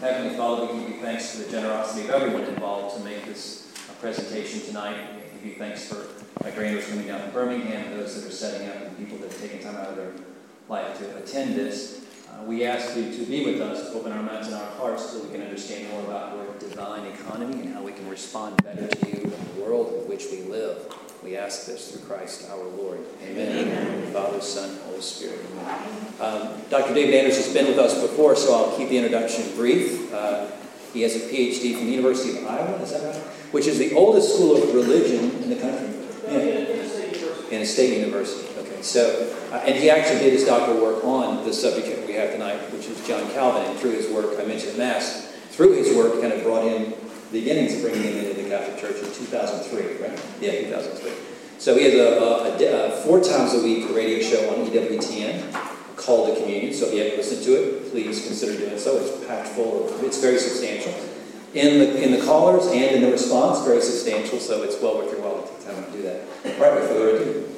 Heavenly Father, we give you thanks for the generosity of everyone involved to make this presentation tonight. We give you thanks for my granders coming down from Birmingham, those that are setting up, and people that have taken time out of their life to attend this. Uh, we ask you to be with us, open our minds and our hearts so we can understand more about your divine economy and how we can respond better to you in the world in which we live. We ask this through Christ our Lord. Amen. Amen. Father, Son, Holy Spirit. Um, Dr. David Anders has been with us before, so I'll keep the introduction brief. Uh, he has a PhD from the University of Iowa, is that right? Which is the oldest school of religion in the country. Yeah. In a state university. Okay, so, uh, and he actually did his doctoral work on the subject that we have tonight, which is John Calvin. And through his work, I mentioned Mass, through his work, kind of brought the beginnings of bringing him into the Catholic Church in 2003, right? Yeah, 2003. So he has a, a, a, a uh, four times a week radio show on EWTN called the Communion. So if you haven't listened to it, please consider doing so. It's packed full of, it's very substantial. In the, in the callers and in the response, very substantial, so it's well worth your while to take time to do that. All right, without further ado.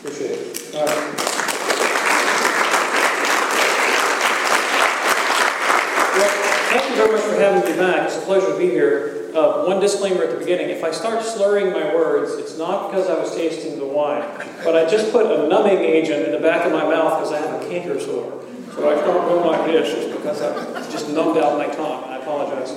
Appreciate it. All right. Thank you very much for having me back. It's a pleasure to be here. Uh, one disclaimer at the beginning. If I start slurring my words, it's not because I was tasting the wine, but I just put a numbing agent in the back of my mouth because I have a canker sore. So I can't going like this just because I've just numbed out my tongue. I apologize.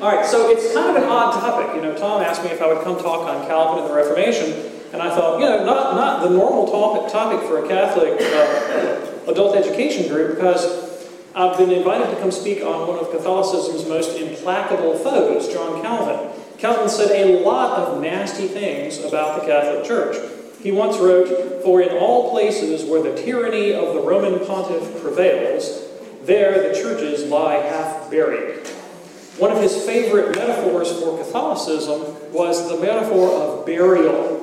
All right, so it's kind of an odd topic. You know, Tom asked me if I would come talk on Calvin and the Reformation, and I thought, you know, not, not the normal topic, topic for a Catholic uh, adult education group because I've been invited to come speak on one of Catholicism's most implacable foes, John Calvin. Calvin said a lot of nasty things about the Catholic Church. He once wrote, For in all places where the tyranny of the Roman pontiff prevails, there the churches lie half buried. One of his favorite metaphors for Catholicism was the metaphor of burial.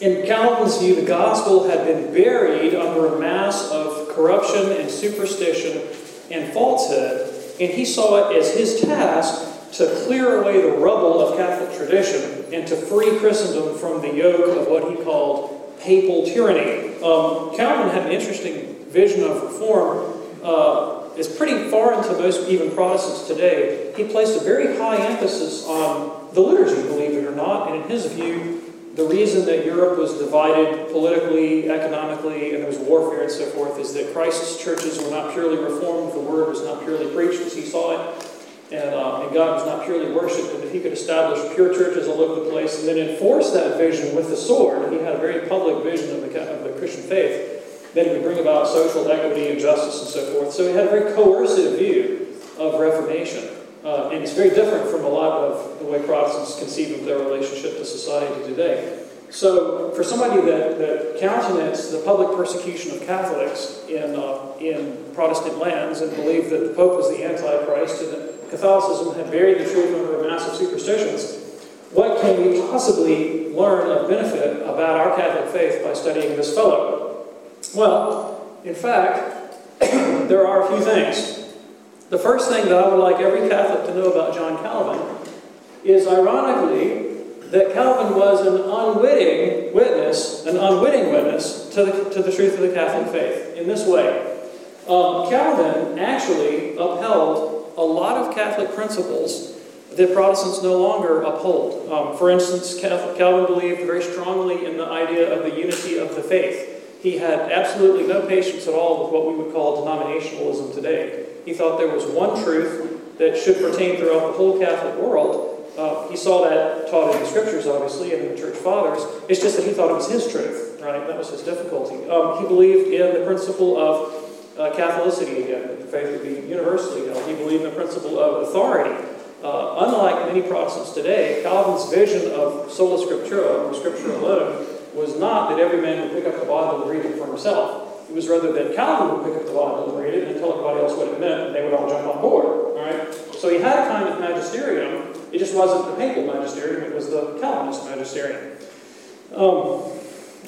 In Calvin's view, the gospel had been buried under a mass of corruption and superstition and falsehood, and he saw it as his task to clear away the rubble of Catholic tradition and to free Christendom from the yoke of what he called papal tyranny. Um, Calvin had an interesting vision of reform. Uh, it's pretty foreign to most, even Protestants today. He placed a very high emphasis on the liturgy, believe it or not, and in his view, the reason that Europe was divided politically, economically, and there was warfare and so forth is that Christ's churches were not purely reformed, the word was not purely preached as he saw it, and, uh, and God was not purely worshipped, and that he could establish pure churches all over the place and then enforce that vision with the sword. He had a very public vision of the, of the Christian faith. Then he would bring about social equity and justice and so forth. So he had a very coercive view of Reformation. Uh, and it's very different from a lot of the way Protestants conceive of their relationship to society today. So, for somebody that, that countenance the public persecution of Catholics in, uh, in Protestant lands and believed that the Pope was the Antichrist and that Catholicism had buried the truth under a mass of superstitions, what can we possibly learn of benefit about our Catholic faith by studying this fellow? Well, in fact, there are a few things. The first thing that I would like every Catholic to know about John Calvin is, ironically, that Calvin was an unwitting witness, an unwitting witness to the, to the truth of the Catholic faith in this way. Um, Calvin actually upheld a lot of Catholic principles that Protestants no longer uphold. Um, for instance, Calvin believed very strongly in the idea of the unity of the faith. He had absolutely no patience at all with what we would call denominationalism today. He thought there was one truth that should pertain throughout the whole Catholic world. Uh, he saw that taught in the scriptures, obviously, and in the church fathers. It's just that he thought it was his truth, right? That was his difficulty. Um, he believed in the principle of uh, Catholicity again, that the faith would be universally held. He believed in the principle of authority. Uh, unlike many Protestants today, Calvin's vision of sola scriptura, or scripture alone, was not that every man would pick up the Bible and read it for himself. It was rather that Calvin would pick up the Bible and read it and tell everybody else what it meant, and they would all jump on board. All right? So he had a kind of magisterium. It just wasn't the papal magisterium, it was the Calvinist magisterium. Um,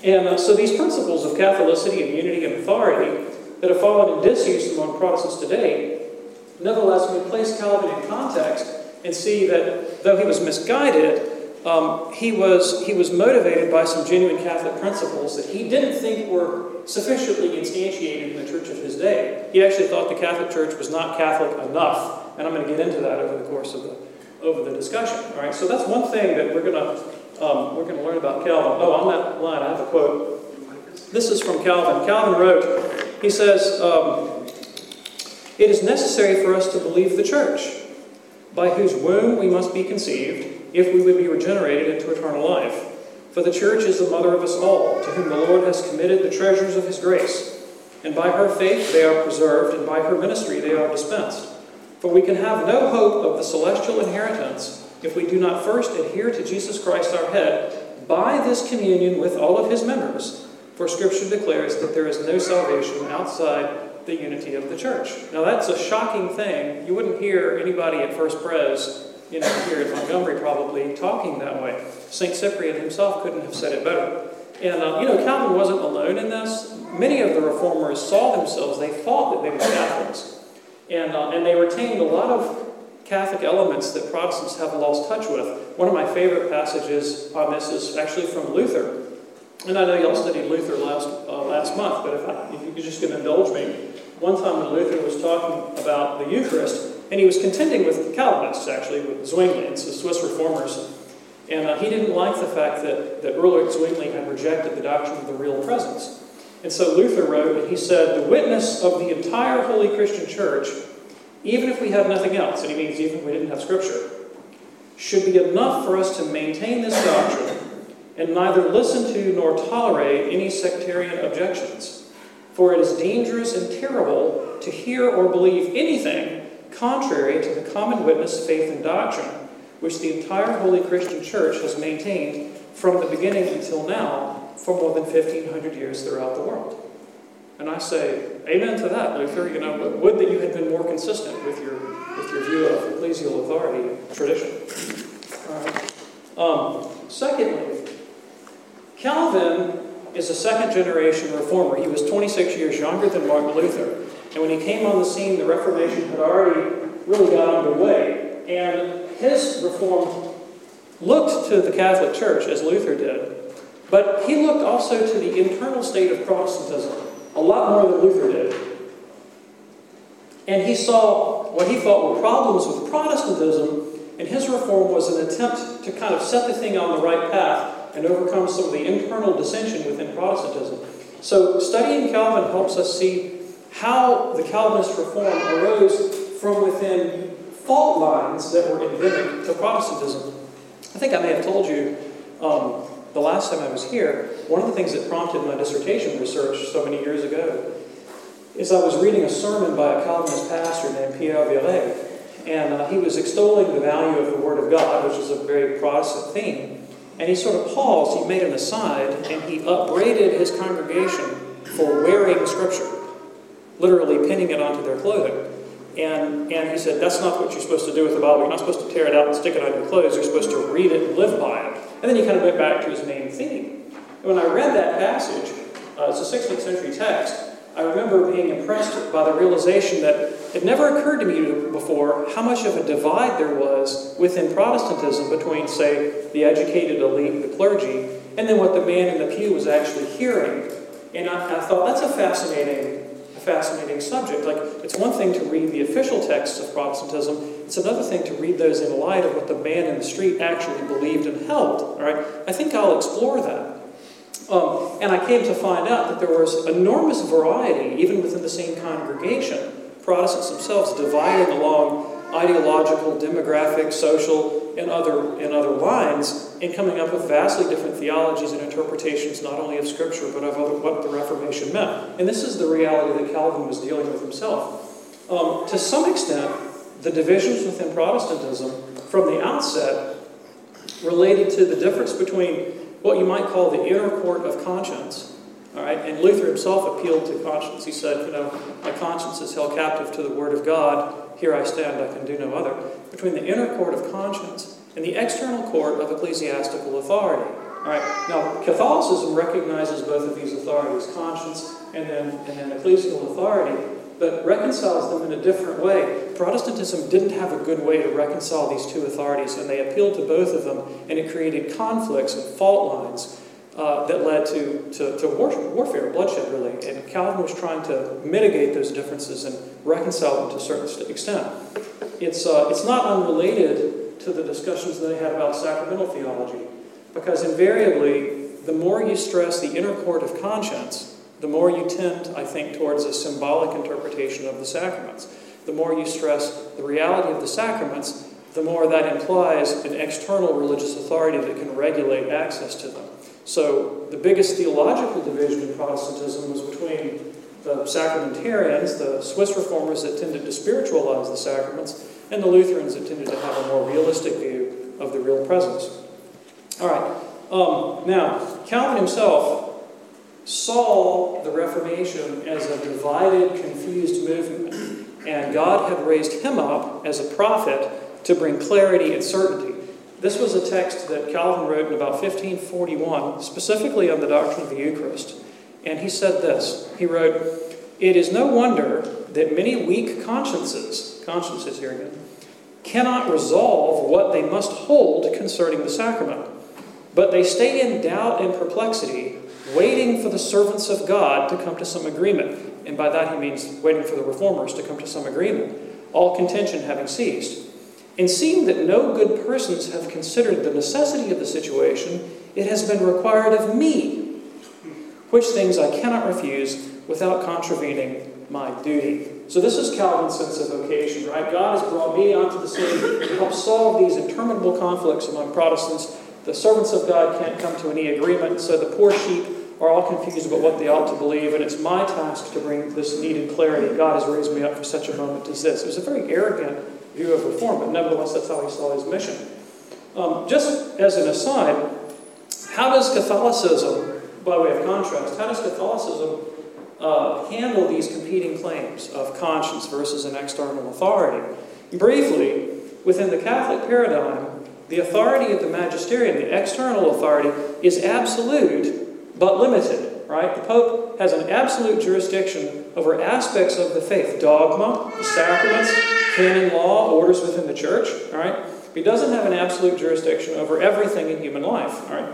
and uh, so these principles of Catholicity and unity and authority that have fallen in disuse among Protestants today, nevertheless, when we place Calvin in context and see that though he was misguided, um, he, was, he was motivated by some genuine Catholic principles that he didn't think were sufficiently instantiated in the church of his day. He actually thought the Catholic Church was not Catholic enough, and I'm going to get into that over the course of the over the discussion. All right, so that's one thing that we're going to um, we're going to learn about Calvin. Oh, on that line, I have a quote. This is from Calvin. Calvin wrote, he says, um, "It is necessary for us to believe the Church, by whose womb we must be conceived, if we would be regenerated into eternal life." For the church is the mother of us all, to whom the Lord has committed the treasures of his grace. And by her faith they are preserved, and by her ministry they are dispensed. For we can have no hope of the celestial inheritance if we do not first adhere to Jesus Christ our head by this communion with all of his members. For Scripture declares that there is no salvation outside the unity of the church. Now that's a shocking thing. You wouldn't hear anybody at First Pres you know, here at Montgomery probably talking that way. St. Cyprian himself couldn't have said it better. And, uh, you know, Calvin wasn't alone in this. Many of the reformers saw themselves, they thought that they were Catholics. And, uh, and they retained a lot of Catholic elements that Protestants have lost touch with. One of my favorite passages on this is actually from Luther. And I know y'all studied Luther last, uh, last month, but if, I, if you could just going to indulge me. One time when Luther was talking about the Eucharist, and he was contending with Calvinists, actually, with Zwinglians, the Swiss reformers. And uh, he didn't like the fact that, that Ulrich Zwingli had rejected the doctrine of the real presence. And so Luther wrote, and he said, The witness of the entire Holy Christian Church, even if we had nothing else, and he means even if we didn't have Scripture, should be enough for us to maintain this doctrine and neither listen to nor tolerate any sectarian objections. For it is dangerous and terrible to hear or believe anything contrary to the common witness, faith, and doctrine which the entire Holy Christian Church has maintained from the beginning until now for more than 1,500 years throughout the world. And I say, Amen to that, Luther. You know, would that you had been more consistent with your with your view of ecclesial authority tradition. Right. Um, secondly, Calvin is a second generation reformer. He was 26 years younger than Martin Luther. And when he came on the scene, the Reformation had already really got underway. And his reform looked to the Catholic Church, as Luther did, but he looked also to the internal state of Protestantism, a lot more than Luther did. And he saw what he thought were problems with Protestantism, and his reform was an attempt to kind of set the thing on the right path and overcome some of the internal dissension within Protestantism. So, studying Calvin helps us see how the Calvinist reform arose from within fault lines that were endemic to Protestantism. I think I may have told you um, the last time I was here, one of the things that prompted my dissertation research so many years ago is I was reading a sermon by a Calvinist pastor named Pierre Viret, and uh, he was extolling the value of the Word of God, which is a very Protestant theme. And he sort of paused, he made an aside, and he upbraided his congregation for wearing Scripture literally pinning it onto their clothing. And, and he said, that's not what you're supposed to do with the Bible. You're not supposed to tear it out and stick it on your clothes. You're supposed to read it and live by it. And then he kind of went back to his main theme. And when I read that passage, uh, it's a 16th century text, I remember being impressed by the realization that it never occurred to me before how much of a divide there was within Protestantism between, say, the educated elite, the clergy, and then what the man in the pew was actually hearing. And I, I thought that's a fascinating fascinating subject. Like, it's one thing to read the official texts of Protestantism, it's another thing to read those in light of what the man in the street actually believed and held. All right? I think I'll explore that. Um, and I came to find out that there was enormous variety, even within the same congregation. Protestants themselves dividing along ideological, demographic, social, and other, and other lines, and coming up with vastly different theologies and interpretations not only of Scripture, but of other, what the Reformation meant. And this is the reality that Calvin was dealing with himself. Um, to some extent, the divisions within Protestantism from the outset related to the difference between what you might call the inner court of conscience all right, and Luther himself appealed to conscience. He said, you know, my conscience is held captive to the Word of God. Here I stand, I can do no other. Between the inner court of conscience and the external court of ecclesiastical authority. All right, now Catholicism recognizes both of these authorities, conscience and then, and then ecclesial authority, but reconciles them in a different way. Protestantism didn't have a good way to reconcile these two authorities, and they appealed to both of them, and it created conflicts and fault lines uh, that led to, to, to war, warfare, bloodshed, really. And Calvin was trying to mitigate those differences and reconcile them to a certain extent. It's, uh, it's not unrelated to the discussions that they had about sacramental theology, because invariably, the more you stress the inner court of conscience, the more you tend, I think, towards a symbolic interpretation of the sacraments. The more you stress the reality of the sacraments, the more that implies an external religious authority that can regulate access to them. So the biggest theological division in Protestantism was between the sacramentarians, the Swiss reformers that tended to spiritualize the sacraments, and the Lutherans that tended to have a more realistic view of the real presence. All right. Um, now, Calvin himself saw the Reformation as a divided, confused movement, and God had raised him up as a prophet to bring clarity and certainty. This was a text that Calvin wrote in about 1541, specifically on the doctrine of the Eucharist. And he said this He wrote, It is no wonder that many weak consciences, consciences here again, cannot resolve what they must hold concerning the sacrament. But they stay in doubt and perplexity, waiting for the servants of God to come to some agreement. And by that he means waiting for the reformers to come to some agreement, all contention having ceased. And seeing that no good persons have considered the necessity of the situation, it has been required of me, which things I cannot refuse without contravening my duty. So this is Calvin's sense of vocation, right? God has brought me onto the scene to help solve these interminable conflicts among Protestants. The servants of God can't come to any agreement, so the poor sheep are all confused about what they ought to believe, and it's my task to bring this needed clarity. God has raised me up for such a moment as this. It was a very arrogant view of reform, but nevertheless, that's how he saw his mission. Um, just as an aside, how does Catholicism, by way of contrast, how does Catholicism uh, handle these competing claims of conscience versus an external authority? Briefly, within the Catholic paradigm, the authority of the magisterium, the external authority, is absolute but limited, right? The Pope has an absolute jurisdiction over aspects of the faith dogma, the sacraments, canon law, orders within the church, all right? He doesn't have an absolute jurisdiction over everything in human life, all right?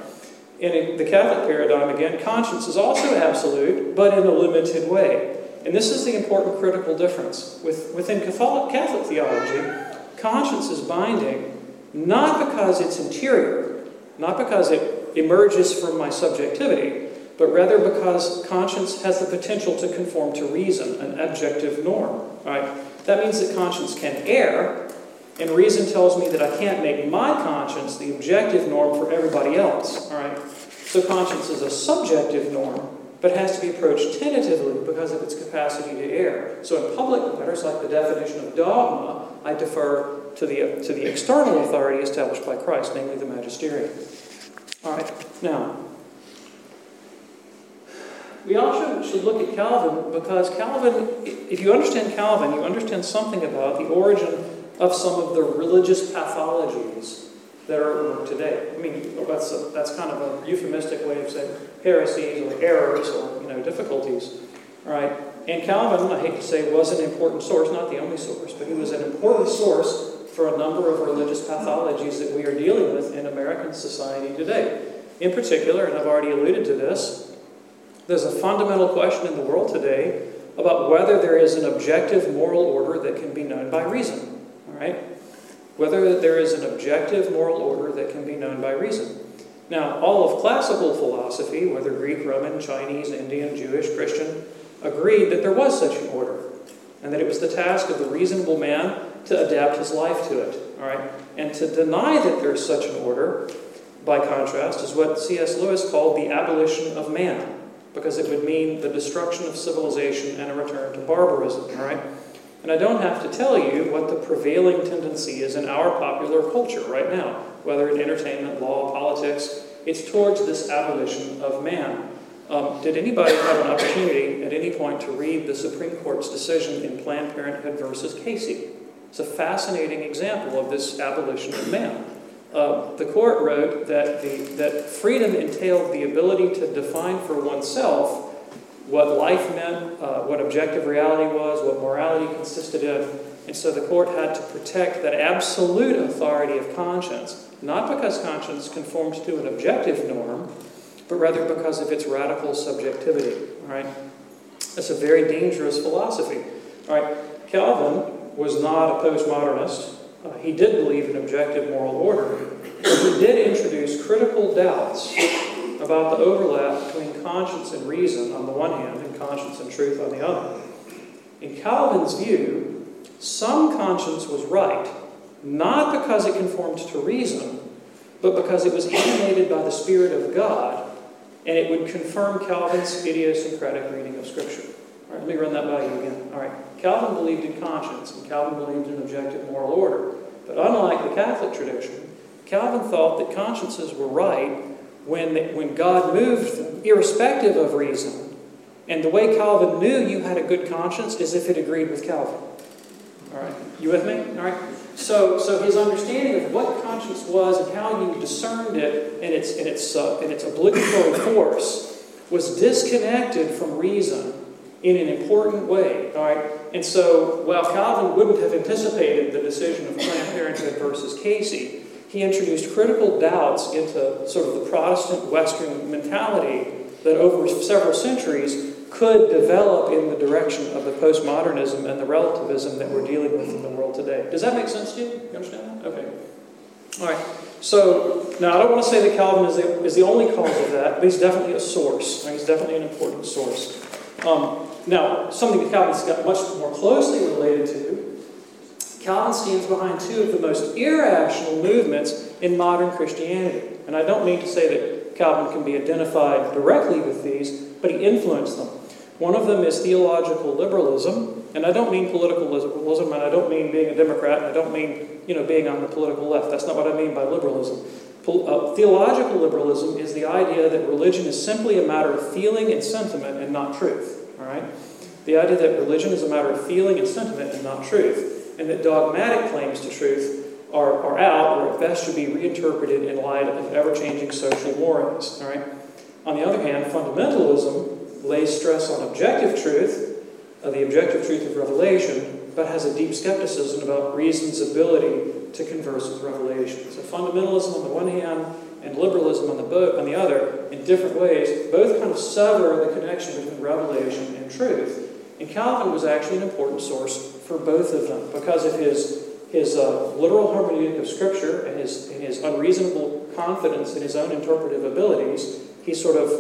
In the Catholic paradigm, again, conscience is also absolute, but in a limited way. And this is the important critical difference. With, within Catholic, Catholic theology, conscience is binding not because it's interior, not because it emerges from my subjectivity, but rather because conscience has the potential to conform to reason, an objective norm. Right? That means that conscience can err, and reason tells me that I can't make my conscience the objective norm for everybody else. All right? So conscience is a subjective norm, but has to be approached tentatively because of its capacity to err. So in public matters, like the definition of dogma, I defer to the, to the external authority established by Christ, namely the magisterium. All right, now, we also should look at Calvin because Calvin, if you understand Calvin, you understand something about the origin of some of the religious pathologies that are today. I mean, that's, a, that's kind of a euphemistic way of saying heresies or errors or you know difficulties. Right, and Calvin, I hate to say, was an important source, not the only source, but he was an important source for a number of religious pathologies that we are dealing with in American society today. In particular, and I've already alluded to this, there's a fundamental question in the world today about whether there is an objective moral order that can be known by reason. All right? Whether there is an objective moral order that can be known by reason. Now, all of classical philosophy, whether Greek, Roman, Chinese, Indian, Jewish, Christian, agreed that there was such an order, and that it was the task of the reasonable man to adapt his life to it. All right? And to deny that there is such an order, by contrast, is what C.S. Lewis called the abolition of man because it would mean the destruction of civilization and a return to barbarism, all right? And I don't have to tell you what the prevailing tendency is in our popular culture right now, whether in entertainment, law, politics, it's towards this abolition of man. Um, did anybody have an opportunity at any point to read the Supreme Court's decision in Planned Parenthood versus Casey? It's a fascinating example of this abolition of man. Uh, the court wrote that, the, that freedom entailed the ability to define for oneself what life meant, uh, what objective reality was, what morality consisted of. And so the court had to protect that absolute authority of conscience, not because conscience conforms to an objective norm, but rather because of its radical subjectivity. All right? That's a very dangerous philosophy. All right? Calvin was not a postmodernist. Uh, he did believe in objective moral order, but he did introduce critical doubts about the overlap between conscience and reason on the one hand and conscience and truth on the other. In Calvin's view, some conscience was right, not because it conformed to reason, but because it was animated by the Spirit of God, and it would confirm Calvin's idiosyncratic reading of Scripture. All right, let me run that by you again. All right, Calvin believed in conscience, and Calvin believed in objective moral order. But unlike the Catholic tradition, Calvin thought that consciences were right when, when God moved them, irrespective of reason. And the way Calvin knew you had a good conscience is if it agreed with Calvin. All right, you with me? All right. So, so his understanding of what conscience was and how you discerned it and its, and its, uh, and its obligatory force was disconnected from reason in an important way. All right? And so, while Calvin wouldn't have anticipated the decision of Planned Parenthood versus Casey, he introduced critical doubts into sort of the Protestant Western mentality that over several centuries could develop in the direction of the postmodernism and the relativism that we're dealing with in the world today. Does that make sense to you? You understand that? Okay. All right. So, now I don't want to say that Calvin is the, is the only cause of that, but he's definitely a source. Right? He's definitely an important source. Um, now, something that Calvin's got much more closely related to, Calvin stands behind two of the most irrational movements in modern Christianity. And I don't mean to say that Calvin can be identified directly with these, but he influenced them. One of them is theological liberalism, and I don't mean political liberalism, and I don't mean being a Democrat, and I don't mean you know being on the political left. That's not what I mean by liberalism. Uh, theological liberalism is the idea that religion is simply a matter of feeling and sentiment and not truth. All right? The idea that religion is a matter of feeling and sentiment and not truth, and that dogmatic claims to truth are, are out or at best should be reinterpreted in light of ever changing social mores. All right? On the other hand, fundamentalism lays stress on objective truth, uh, the objective truth of revelation, but has a deep skepticism about reason's ability to converse with revelation. So fundamentalism on the one hand and liberalism on the, bo- on the other, in different ways, both kind of sever the connection between revelation and truth. And Calvin was actually an important source for both of them because of his, his uh, literal hermeneutic of Scripture and his, and his unreasonable confidence in his own interpretive abilities. He sort of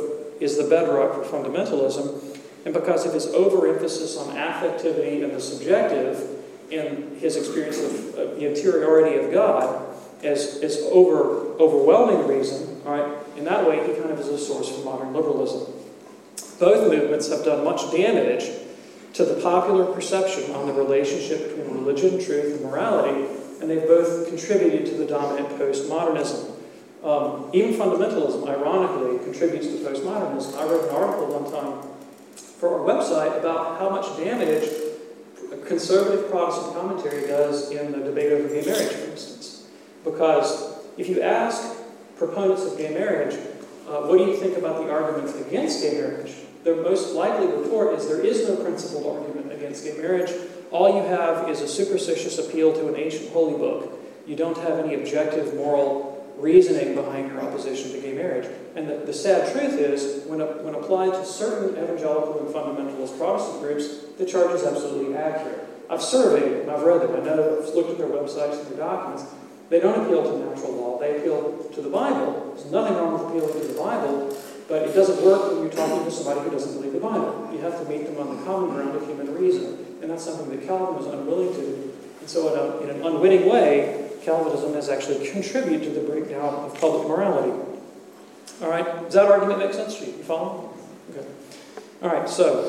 is the bedrock for fundamentalism. And because of his overemphasis on affectivity and the subjective in his experience of, of the interiority of God, as, as over, overwhelming reason, right, in that way, he kind of is a source for modern liberalism. Both movements have done much damage to the popular perception on the relationship between religion, truth, and morality, and they've both contributed to the dominant postmodernism. Um, even fundamentalism, ironically, contributes to postmodernism. I wrote an article one time for our website about how much damage a conservative Protestant commentary does in the debate over gay marriage, for instance. Because if you ask proponents of gay marriage, uh, what do you think about the arguments against gay marriage? Their most likely report is there is no principled argument against gay marriage. All you have is a superstitious appeal to an ancient holy book. You don't have any objective moral reasoning behind your opposition to gay marriage. And the, the sad truth is, when, when applied to certain evangelical and fundamentalist Protestant groups, the charge is absolutely accurate. I've surveyed them, I've read them, I know, I've looked at their websites and their documents. They don't appeal to natural law, they appeal to the Bible. There's nothing wrong with appealing to the Bible, but it doesn't work when you're talking to somebody who doesn't believe the Bible. You have to meet them on the common ground of human reason, and that's something that Calvin was unwilling to. And so, in, a, in an unwitting way, Calvinism has actually contributed to the breakdown of public morality. All right, does that argument make sense to you? You follow? Okay. All right, so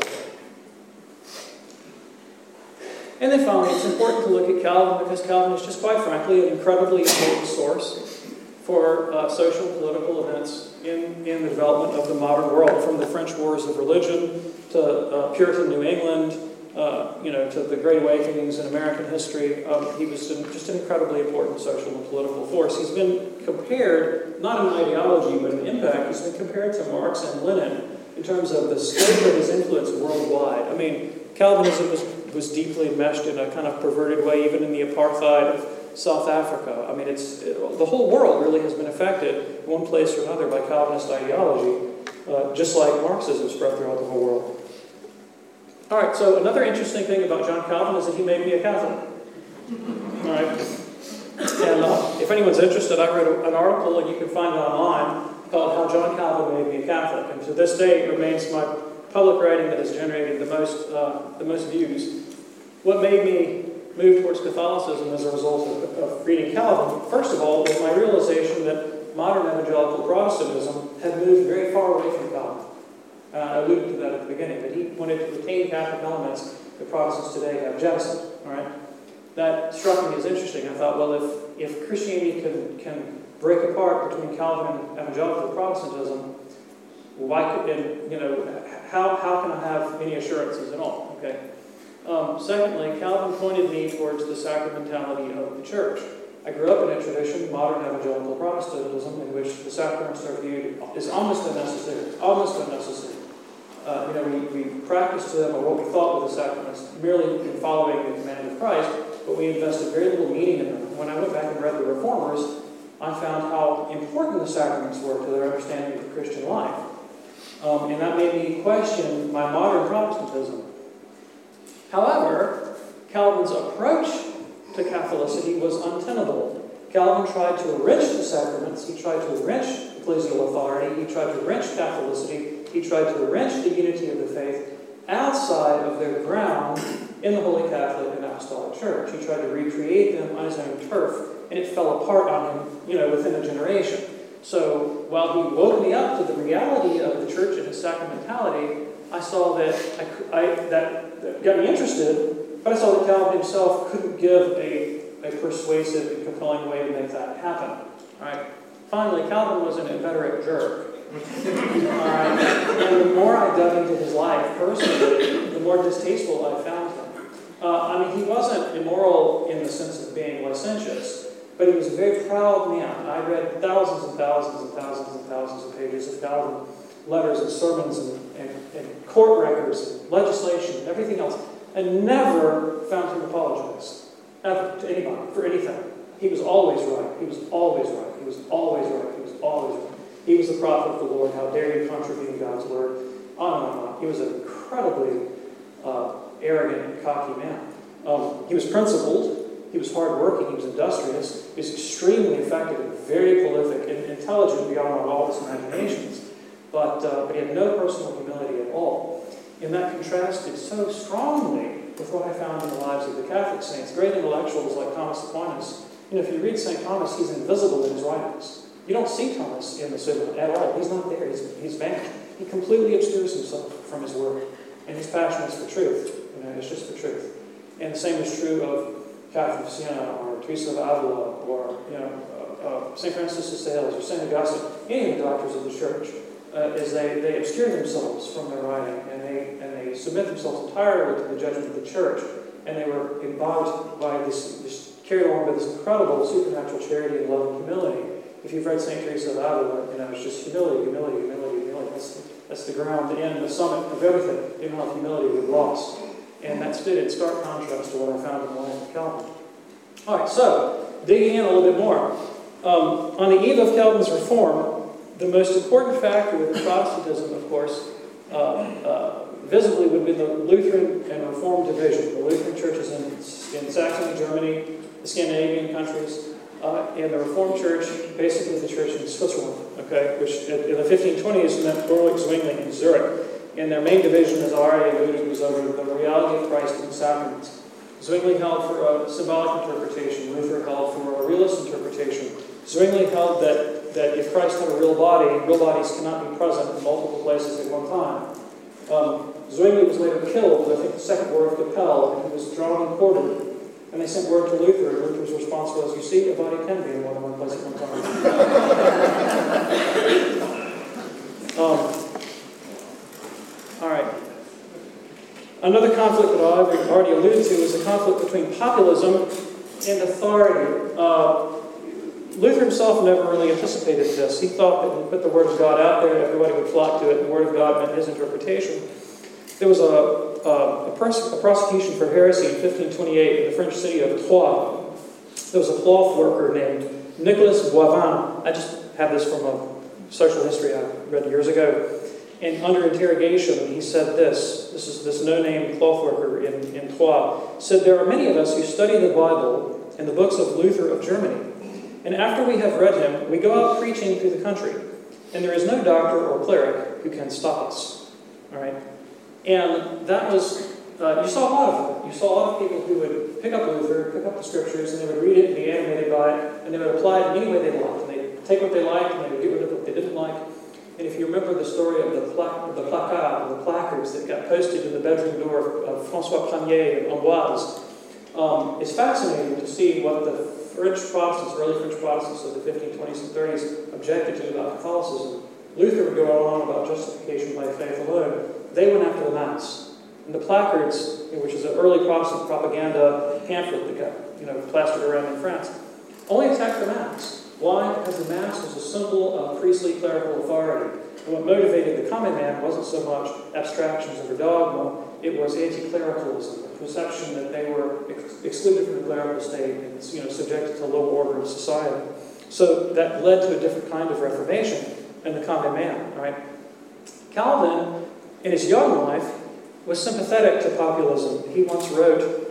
and then finally, it's important to look at Calvin because Calvin is just quite frankly an incredibly important source for uh, social political events in, in the development of the modern world, from the French Wars of Religion to uh, Puritan New England, uh, you know, to the Great Awakenings in American history. Um, he was just an incredibly important social and political force. He's been compared, not in ideology, but in impact, he's been compared to Marx and Lenin in terms of the scope of his influence worldwide. I mean, Calvinism was was deeply enmeshed in a kind of perverted way, even in the apartheid of South Africa. I mean, it's it, the whole world really has been affected one place or another by Calvinist ideology. uh, just like Marxism spread throughout the whole world. All right, so another interesting thing about John Calvin is that he made me a Catholic. All right. And uh, if anyone's interested, I wrote an article, and you can find it online, called How John Calvin Made Me a Catholic. And to this day, it remains my public writing that has generated the most, uh, the most views. What made me move towards Catholicism as a result of, of reading Calvin, first of all, was my realization that modern evangelical Protestantism had moved very far away from Calvin. Uh, I alluded to that at the beginning, that he wanted to retain Catholic elements that Protestants today have jettisoned. All right? That struck me as interesting. I thought, well, if, if Christianity can, can break apart between Calvin and evangelical Protestantism, why could, and, you know, how, how can I have any assurances at all? Okay. Um, secondly, Calvin pointed me towards the sacramentality of the church. I grew up in a tradition, modern evangelical Protestantism, in which the sacraments are viewed as almost unnecessary, almost unnecessary. Uh, you know, we, we practiced them, or what we thought were the sacraments, merely in following the command of Christ, but we invested very little meaning in them. When I went back and read the Reformers, I found how important the sacraments were to their understanding of the Christian life. Um, and that made me question my modern Protestantism. However, Calvin's approach to Catholicity was untenable. Calvin tried to enrich the sacraments, he tried to enrich ecclesial authority, he tried to enrich Catholicity, he tried to enrich the unity of the faith outside of their ground in the Holy Catholic and Apostolic Church. He tried to recreate them on his own turf, and it fell apart on him, you know, within a generation. So while he woke me up to the reality of the church and its sacramentality, I saw that I, I, that, got me interested, but I saw that Calvin himself couldn't give a, a persuasive and compelling way to make that happen. Right. Finally, Calvin was an inveterate jerk. Right. And the more I dug into his life personally, the more distasteful I found him. Uh, I mean, he wasn't immoral in the sense of being licentious, but he was a very proud man. I read thousands and thousands and thousands and thousands of pages of Calvin letters and sermons and, and, and court records and legislation and everything else, and never found him apologize ever to anybody for anything. He was always right. He was always right. He was always right. He was always right. He was the prophet of the Lord. How dare you contravene God's word? On and on. He was an incredibly uh, arrogant and cocky man. Um, he was principled. He was hardworking. He was industrious. He was extremely effective and very prolific and intelligent beyond our wildest imaginations. But, uh, but he had no personal humility at all. And that contrasted so strongly with what I found in the lives of the Catholic saints. Great intellectuals like Thomas Aquinas. You know, if you read St. Thomas, he's invisible in his writings. You don't see Thomas in the Summa at all. He's not there. He's, he's vanished. He completely obscures himself from his work. And his passion is for truth. You know, it's just for truth. And the same is true of Catherine of Siena or Teresa of Avila or, you know, uh, uh, St. Francis of Sales or St. Augustine, any of the doctors of the church, uh, is they, they obscure themselves from their writing and they, and they submit themselves entirely to the judgment of the church. And they were imbibed by this, this carried along by this incredible supernatural charity and love and humility. If you've read St. Teresa of Avila, you know, it's just humility, humility, humility, humility. That's, that's the ground, the end, the summit of everything. You don't have humility, we've lost. And that stood in stark contrast to what I found in the life of Calvin. All right, so digging in a little bit more. Um, on the eve of Calvin's reform, the most important factor within Protestantism, of course, uh, uh, visibly would be the Lutheran and Reformed division. The Lutheran churches in, in Saxony, Germany, the Scandinavian countries, uh, and the Reformed Church, basically the church in Switzerland, okay, which in the 1520s meant Berwick, Zwingli, and Zurich. And their main division, as already alluded, was over the reality of Christ and the sacraments. Zwingli held for a symbolic interpretation, Luther held for a realist interpretation. Zwingli held that, that if Christ had a real body, real bodies cannot be present in multiple places at one time. Um, Zwingli was later killed, I think the Second War of Kappel, and he was drawn and quartered. And they sent word to Luther, and Luther's response was, You see, a body can be in more than one place at one time. um, all right. Another conflict that I've already alluded to is the conflict between populism and authority. Uh, Luther himself never really anticipated this. He thought that he put the Word of God out there, and everybody would flock to it, and the Word of God meant his interpretation. There was a uh, a, a, prosecution for heresy in 1528 in the French city of Troyes. There was a cloth worker named Nicolas Boivin. I just have this from a social history I read years ago. And under interrogation, he said this. This is this no-name cloth worker in, in Troyes. Said, There are many of us who study the Bible and the books of Luther of Germany. And after we have read him, we go out preaching through the country. And there is no doctor or cleric who can stop us. All right? And that was, uh, you saw a lot of them. You saw a lot of people who would pick up Luther, pick up the scriptures, and they would read it and be animated by it, and they would apply it any way they liked. And they'd take what they liked and they would get rid of what they didn't like. And if you remember the story of the, pla- the placard, the placards that got posted in the bedroom door of Francois Premier and Amboise, um, it's fascinating to see what the French Protestants, early French Protestants of the 1520s and 30s objected to about Catholicism. Luther would go on about justification by faith alone. They went after the Mass. And the placards, which is an early Protestant propaganda pamphlet that got you know, plastered around in France, only attacked the Mass. Why? Because the Mass was a symbol of priestly clerical authority. And what motivated the common man wasn't so much abstractions of a dogma, it was anti-clericalism, the perception that they were ex- excluded from the clerical state and you know, subjected to low order of society. So that led to a different kind of reformation in the common man, right? Calvin, in his young life, was sympathetic to populism. He once wrote,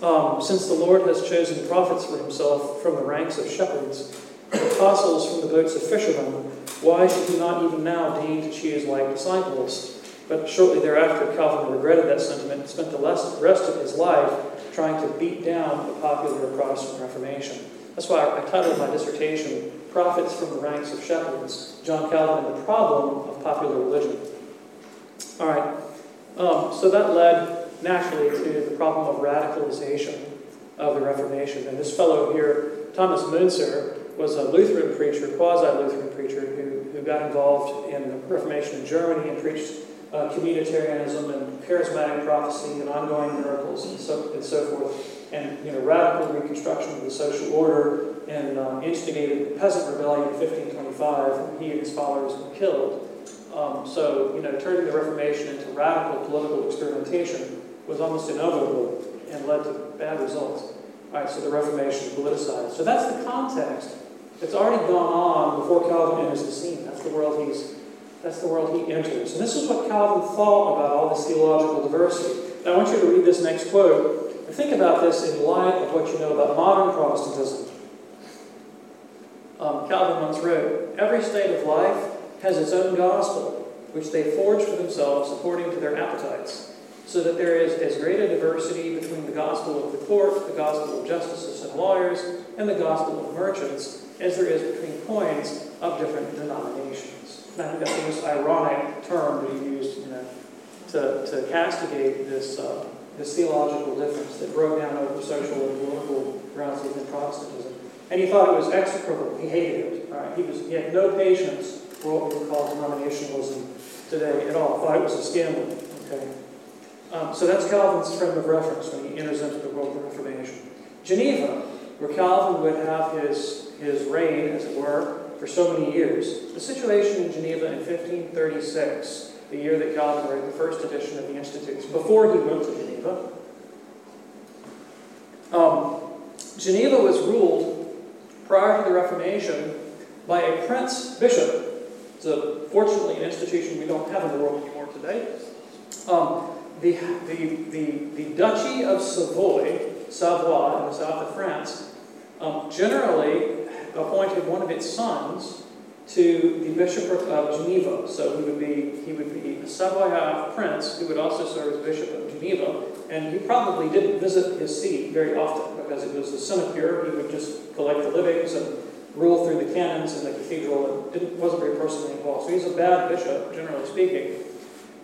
um, Since the Lord has chosen prophets for himself from the ranks of shepherds, apostles from the boats of fishermen, why should he not even now deign to choose like disciples? But shortly thereafter, Calvin regretted that sentiment and spent the rest of his life trying to beat down the popular Protestant Reformation. That's why I titled my dissertation, Prophets from the Ranks of Shepherds, John Calvin and the Problem of Popular Religion. All right, um, so that led naturally to the problem of radicalization of the Reformation. And this fellow here, Thomas Munzer, was a Lutheran preacher, quasi-Lutheran preacher, who, who got involved in the Reformation in Germany and preached uh, communitarianism and charismatic prophecy and ongoing miracles and so, and so forth, and you know, radical reconstruction of the social order, and uh, instigated the peasant rebellion in 1525, when he and his followers were killed. Um, so, you know, turning the Reformation into radical political experimentation was almost inevitable and led to bad results. All right, so the Reformation politicized. So that's the context it's already gone on before Calvin enters the scene. That's the world he's that's the world he enters. And this is what Calvin thought about all this theological diversity. Now I want you to read this next quote and think about this in light of what you know about modern Protestantism. Um, Calvin once wrote, Every state of life has its own gospel, which they forge for themselves according to their appetites, so that there is as great a diversity between the gospel of the court, the gospel of justices and lawyers, and the gospel of merchants, as there is between coins of different denominations. And I think that's the most ironic term to he used you know, to, to castigate this, uh, this theological difference that broke down over social and political grounds within Protestantism. And he thought it was execrable. He hated it. Right? He, was, he had no patience for what we would call denominationalism today at all. Thought it was a scandal. Okay? Um, so that's Calvin's frame of reference when he enters into the world of Reformation. Geneva, where Calvin would have his his reign, as it were, for so many years. The situation in Geneva in 1536, the year that Calvin wrote the first edition of the Institutes, before he went to Geneva, um, Geneva was ruled prior to the Reformation by a prince bishop. It's a, fortunately an institution we don't have in the world anymore today. Um, the, the, the, the Duchy of Savoy, Savoy in the south of France, um, generally appointed one of its sons to the bishopric of Geneva. So he would be he would be a Savoyard prince who would also serve as bishop of Geneva. And he probably didn't visit his see very often because it was a sinecure. He would just collect the livings and rule through the canons in the cathedral and didn't, wasn't very personally involved. So he's a bad bishop, generally speaking.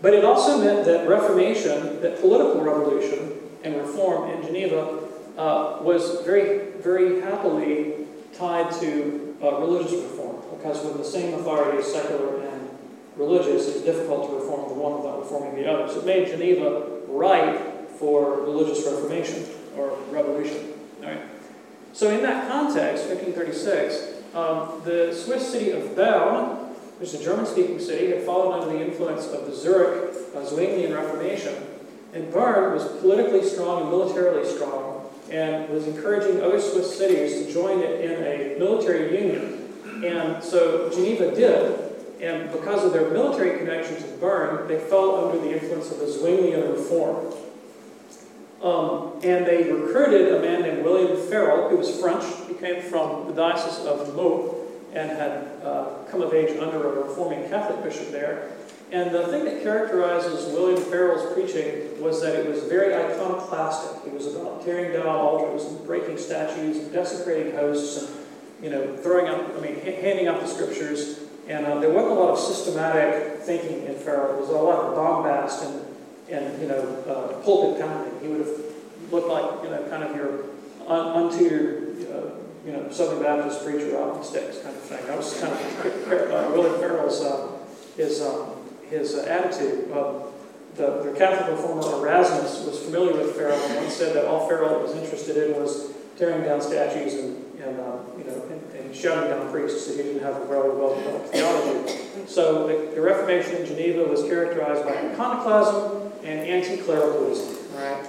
But it also meant that Reformation, that political revolution and reform in Geneva uh, was very, very happily tied to uh, religious reform, because with the same authority secular and religious, it's difficult to reform the one without reforming the other. So it made Geneva ripe for religious reformation or revolution. All right. So in that context, 1536, um, the Swiss city of Bern, which is a German-speaking city, had fallen under the influence of the Zurich uh, Zwinglian Reformation. And Bern was politically strong and militarily strong, and was encouraging other Swiss cities to join it in a military union. And so Geneva did, and because of their military connection to Bern, they fell under the influence of the Zwinglian reform. Um, and they recruited a man named William Farel, who was French. He came from the Diocese of Meaux and had uh, come of age under a reforming Catholic bishop there. And the thing that characterizes William Farel's preaching was that it was very iconoclastic. It was about tearing down altars and breaking statues and desecrating hosts and, you know, throwing up, I mean, handing out the scriptures. And uh, there wasn't a lot of systematic thinking in Farel. There was a lot of bombast and and you know uh, pulpit pounding. He would have looked like you know kind of your un- untutored uh, you know Southern Baptist preacher out on sticks kind of thing. That was kind of William Farel's uh, his um, his uh, attitude. the, the Catholic reformer Erasmus was familiar with Farel and once said that all Farel was interested in was tearing down statues and, and uh, you know and, and down priests. So he didn't have a very well developed theology. So the, the Reformation in Geneva was characterized by iconoclasm and anti-clericalism, right?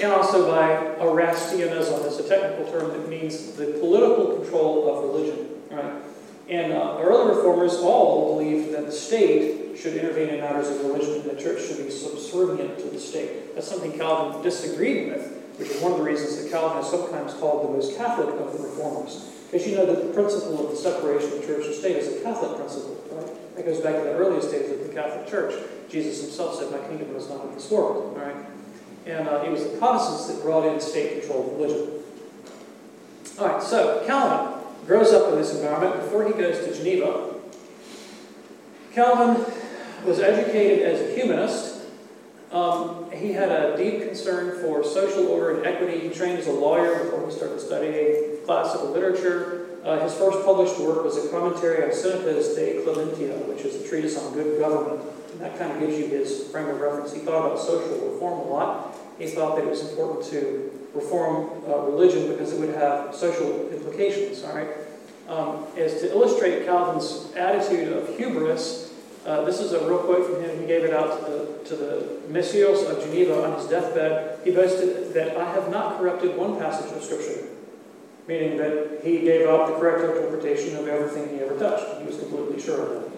And also by Erastianism. It's a technical term that means the political control of religion, right? And uh, early reformers all believed that the state should intervene in matters of religion, and the church should be subservient to the state. That's something Calvin disagreed with, which is one of the reasons that Calvin is sometimes called the most Catholic of the reformers. Because you know that the principle of the separation of church and state is a Catholic principle, right? That goes back to the earliest days of the Catholic Church. Jesus himself said, My kingdom is not of this world. All right? And uh, it was the Protestants that brought in state controlled religion. All right, so Calvin grows up in this environment before he goes to Geneva. Calvin was educated as a humanist. Um, he had a deep concern for social order and equity. He trained as a lawyer before he started studying classical literature. Uh, his first published work was a commentary on Seneca's De Clementia, which is a treatise on good government. And that kind of gives you his frame of reference. He thought about social reform a lot. He thought that it was important to reform uh, religion because it would have social implications, all right? Um, as to illustrate Calvin's attitude of hubris, uh, this is a real quote from him. He gave it out to the, to the Messieurs of Geneva on his deathbed. He boasted that I have not corrupted one passage of Scripture, meaning that he gave out the correct interpretation of everything he ever touched. He was completely sure of that.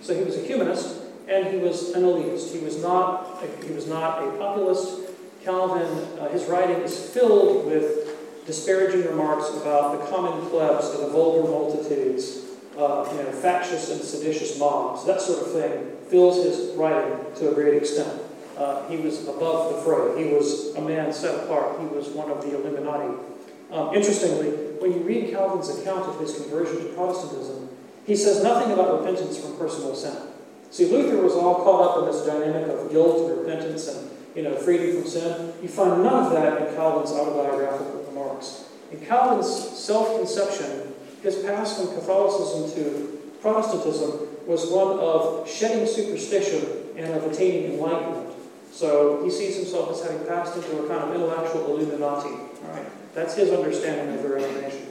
So he was a humanist, and he was an elitist. He was not a, he was not a populist. Calvin, uh, his writing is filled with disparaging remarks about the common plebs of the vulgar multitudes, uh, you know, factious and seditious mobs, that sort of thing, fills his writing to a great extent. Uh, he was above the fray. He was a man set apart. He was one of the Illuminati. Um, interestingly, when you read Calvin's account of his conversion to Protestantism, he says nothing about repentance from personal sin. See, Luther was all caught up in this dynamic of guilt and repentance and you know, freedom from sin. You find none of that in Calvin's autobiographical remarks. In Calvin's self-conception, his path from Catholicism to Protestantism was one of shedding superstition and of attaining enlightenment. So he sees himself as having passed into a kind of intellectual Illuminati. Right? That's his understanding of the Reformation.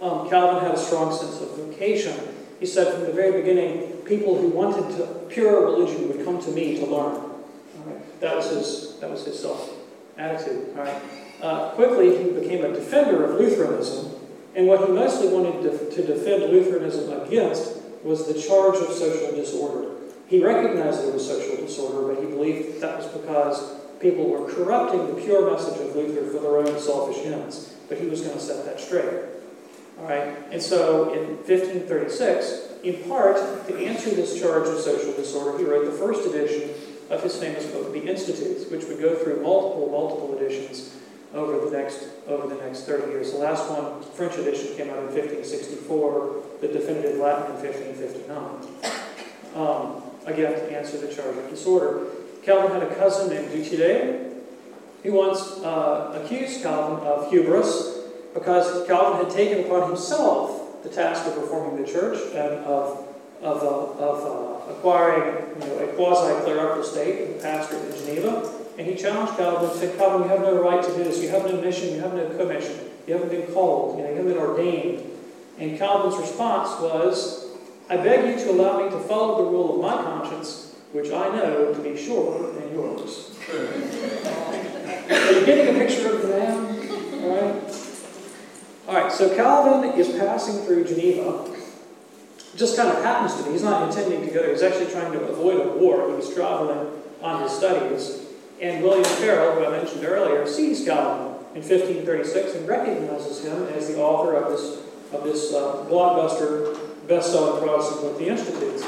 Um, Calvin had a strong sense of vocation. He said from the very beginning, people who wanted to, pure religion would come to me to learn. That was his, that was his self attitude. Right? Uh, quickly, he became a defender of Lutheranism, and what he mostly wanted to, to defend Lutheranism against was the charge of social disorder. He recognized there was social disorder, but he believed that was because people were corrupting the pure message of Luther for their own selfish ends. But he was going to set that straight. All right? And so in 1536, in part, to answer this charge of social disorder, he wrote the first edition of his famous book, The Institutes, which would go through multiple, multiple editions over the next over the next 30 years. The last one, French edition, came out in 1564, the definitive Latin in 1559. Um, again, to answer the charge of disorder. Calvin had a cousin named Du Tillet, who once uh, accused Calvin of hubris because Calvin had taken upon himself the task of reforming the church and of, of, uh, of uh, acquiring you know, a quasi-clerical state in the pastorate in Geneva. And he challenged Calvin and said, Calvin, you have no right to do this. You have no mission. You have no commission. You haven't been called. You, know, you haven't been ordained. And Calvin's response was, I beg you to allow me to follow the rule of my conscience, which I know to be surer than yours. Are you getting a picture of the man? All right. All right, so Calvin is passing through Geneva, just kind of happens to be. He's not intending to go there. He's actually trying to avoid a war. He was traveling on his studies. And William Farel, who I mentioned earlier, sees Calvin in 1536 and recognizes him as the author of this, of this uh, blockbuster best-selling Protestant book, The Institutes.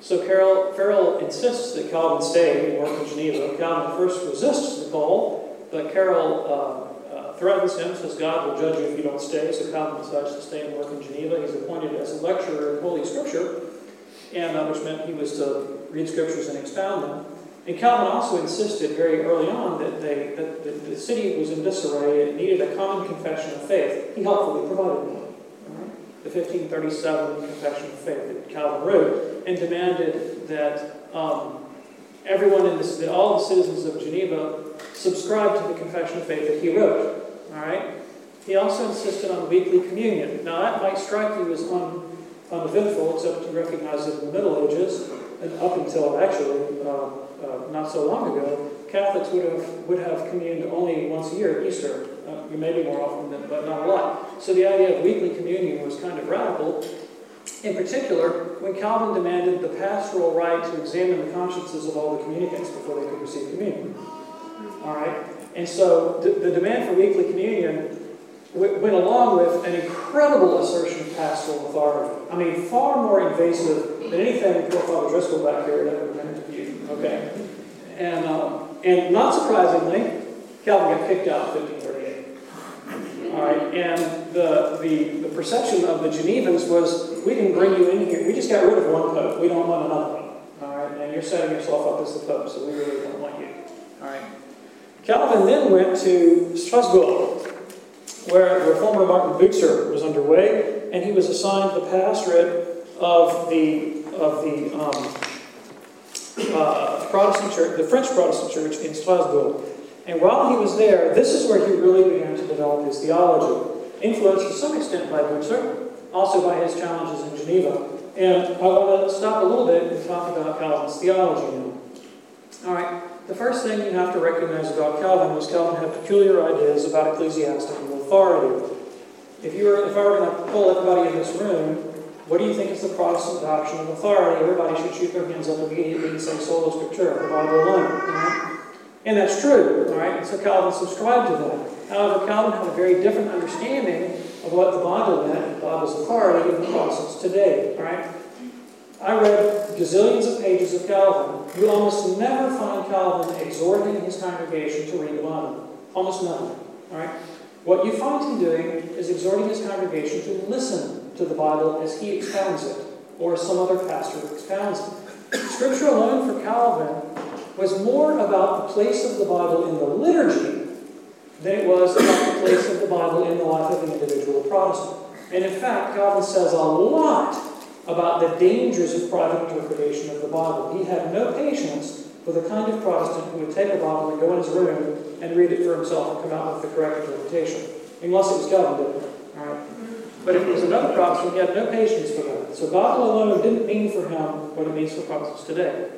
So Carol, Farel insists that Calvin stay and work in Geneva. Calvin first resists the call, but Carol uh, threatens him, says God will judge you if you don't stay. So Calvin decides to stay and work in Geneva. He's appointed as a lecturer in Holy Scripture, and uh, which meant he was to read scriptures and expound them. And Calvin also insisted very early on that, they, that the, the city was in disarray and needed a common confession of faith. He helpfully provided one. The 1537 Confession of Faith that Calvin wrote and demanded that um, everyone in this, that all the citizens of Geneva subscribe to the Confession of Faith that he wrote. All right. He also insisted on weekly communion. Now that might strike you as un, uneventful, except to recognize that in the Middle Ages, and up until actually uh, uh, not so long ago, Catholics would have would have communed only once a year at Easter. Uh, maybe more often, than, but not a lot. So the idea of weekly communion was kind of radical. In particular, when Calvin demanded the pastoral right to examine the consciences of all the communicants before they could receive communion. All right, and so the, the demand for weekly communion went along with an incredible assertion of pastoral authority. I mean, far more invasive than anything poor Father Driscoll back here had ever been interviewed. Okay, and um, and not surprisingly, Calvin got kicked out in 1538. All right, and the, the, the perception of the Genevans was, we didn't bring you in here. We just got rid of one pope. We don't want another one. All right, and you're setting yourself up as the pope, so we really don't right. Calvin then went to Strasbourg, where the reformer Martin Bucer was underway, and he was assigned the pastorate of the of the um, uh, Protestant church, the French Protestant church in Strasbourg. And while he was there, this is where he really began to develop his theology, influenced to some extent by Bucer, also by his challenges in Geneva. And I want to stop a little bit and talk about Calvin's theology now. All right, the first thing you have to recognize about Calvin was Calvin had peculiar ideas about ecclesiastical authority. If you were, if I were going to pull everybody in this room, what do you think is the Protestant doctrine of authority? Everybody should shoot their hands up immediately and say sola scriptura, the Bible alone. And that's true, right? And so Calvin subscribed to that. However, Calvin had a very different understanding of what the Bible meant, the Bible's authority, the Protestants today, right? I read gazillions of pages of Calvin. You almost never find Calvin exhorting his congregation to read the Bible. Almost never, all right? What you find him doing is exhorting his congregation to listen to the Bible as he expounds it, or some other pastor expounds it. Scripture alone for Calvin was more about the place of the Bible in the liturgy than it was about the place of the Bible in the life of an individual Protestant. And in fact, Calvin says a lot about the dangers of private interpretation of the Bible. He had no patience with the kind of Protestant who would take a Bible and go in his room and read it for himself and come out with the correct interpretation. Unless it was Calvin it. All right? But if it was another Protestant, he had no patience for that. So Bible alone didn't mean for him what it means for Protestants today.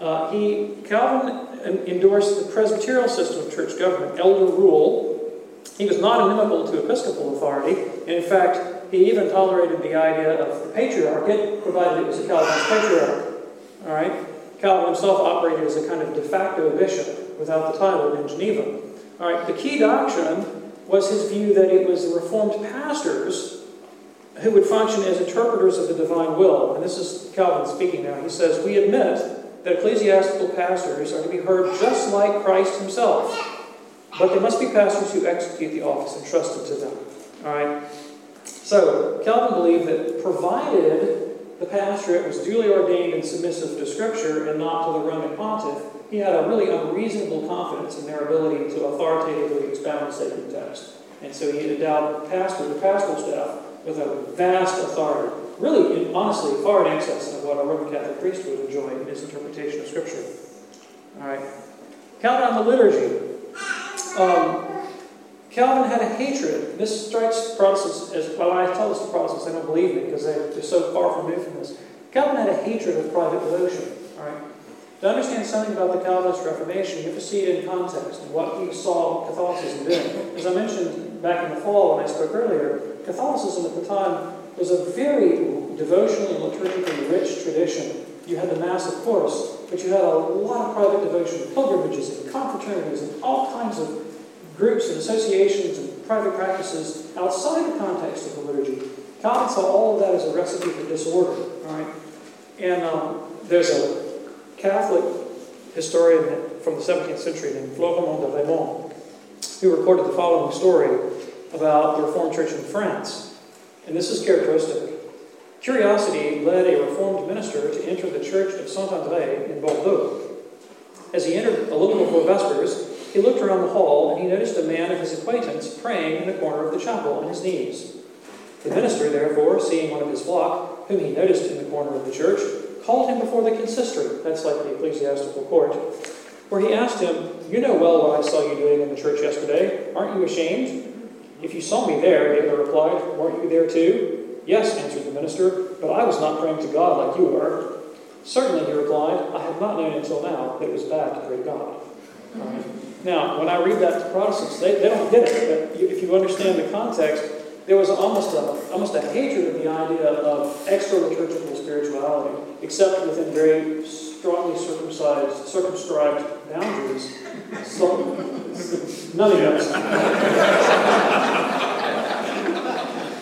Uh, he, Calvin endorsed the presbyterial system of church government, elder rule. He was not inimical to episcopal authority, in fact, he even tolerated the idea of the patriarchate, provided it was a Calvinist patriarch. All right? Calvin himself operated as a kind of de facto bishop without the title in Geneva. All right, the key doctrine was his view that it was the Reformed pastors who would function as interpreters of the divine will. And this is Calvin speaking now. He says, We admit that ecclesiastical pastors are to be heard just like Christ himself, but they must be pastors who execute the office entrusted to them. All right? So, Calvin believed that provided the pastorate was duly ordained and submissive to Scripture and not to the Roman pontiff, he had a really unreasonable confidence in their ability to authoritatively expound the sacred text. And so he endowed the pastor, the pastoral staff, with a vast authority really, honestly, far in excess of what a Roman Catholic priest would enjoy in his interpretation of Scripture. All right. Calvin on the liturgy. Um, Calvin had a hatred. This strikes Protestants as well. I tell this to Protestants, they don't believe me because they're, they're so far removed from this. Calvin had a hatred of private devotion. All right. To understand something about the Calvinist Reformation, you have to see it in context and what he saw Catholicism doing. As I mentioned back in the fall when I spoke earlier, Catholicism at the time was a very devotionally and liturgically rich tradition. You had the Mass, of course, but you had a lot of private devotion, pilgrimages and confraternities and all kinds of groups and associations and private practices outside the context of the liturgy. Calvin saw all of that as a recipe for disorder. All right, and um, there's a Catholic historian from the 17th century named Florimond de Raemond who recorded the following story about the Reformed Church in France. And this is characteristic. Curiosity led a Reformed minister to enter the church of Saint Andre in Bordeaux. As he entered a little before Vespers, he looked around the hall and he noticed a man of his acquaintance praying in the corner of the chapel on his knees. The minister, therefore, seeing one of his flock, whom he noticed in the corner of the church, called him before the consistory, that's like the ecclesiastical court, where he asked him, You know well what I saw you doing in the church yesterday. Aren't you ashamed? If you saw me there, the other replied, Weren't you there too? Yes, answered the minister, but I was not praying to God like you are. Certainly, he replied, I have not known until now that it was bad to pray God. Right. Now, when I read that to Protestants, they, they don't get it, but if you understand the context, there was almost a, almost a hatred of the idea of extra liturgical spirituality, except within very strongly circumcised, circumscribed boundaries. So, none of us.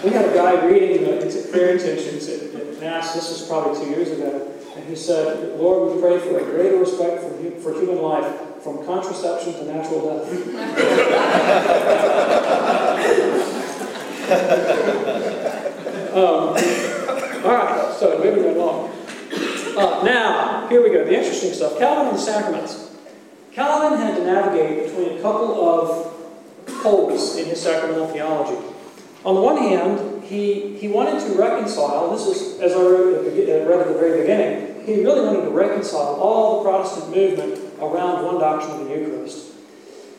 we had a guy reading the prayer intentions at, at Mass, this was probably two years ago, and he said, Lord, we pray for a greater respect for, for human life, from contraception to natural death. um, all right, so moving along. Uh, now, here we go, the interesting stuff. Calvin and the sacraments. Calvin had to navigate between a couple of poles in his sacramental theology. On the one hand, he, he wanted to reconcile, this is, as I the, read at the very beginning, he really wanted to reconcile all the Protestant movement around one doctrine of the Eucharist.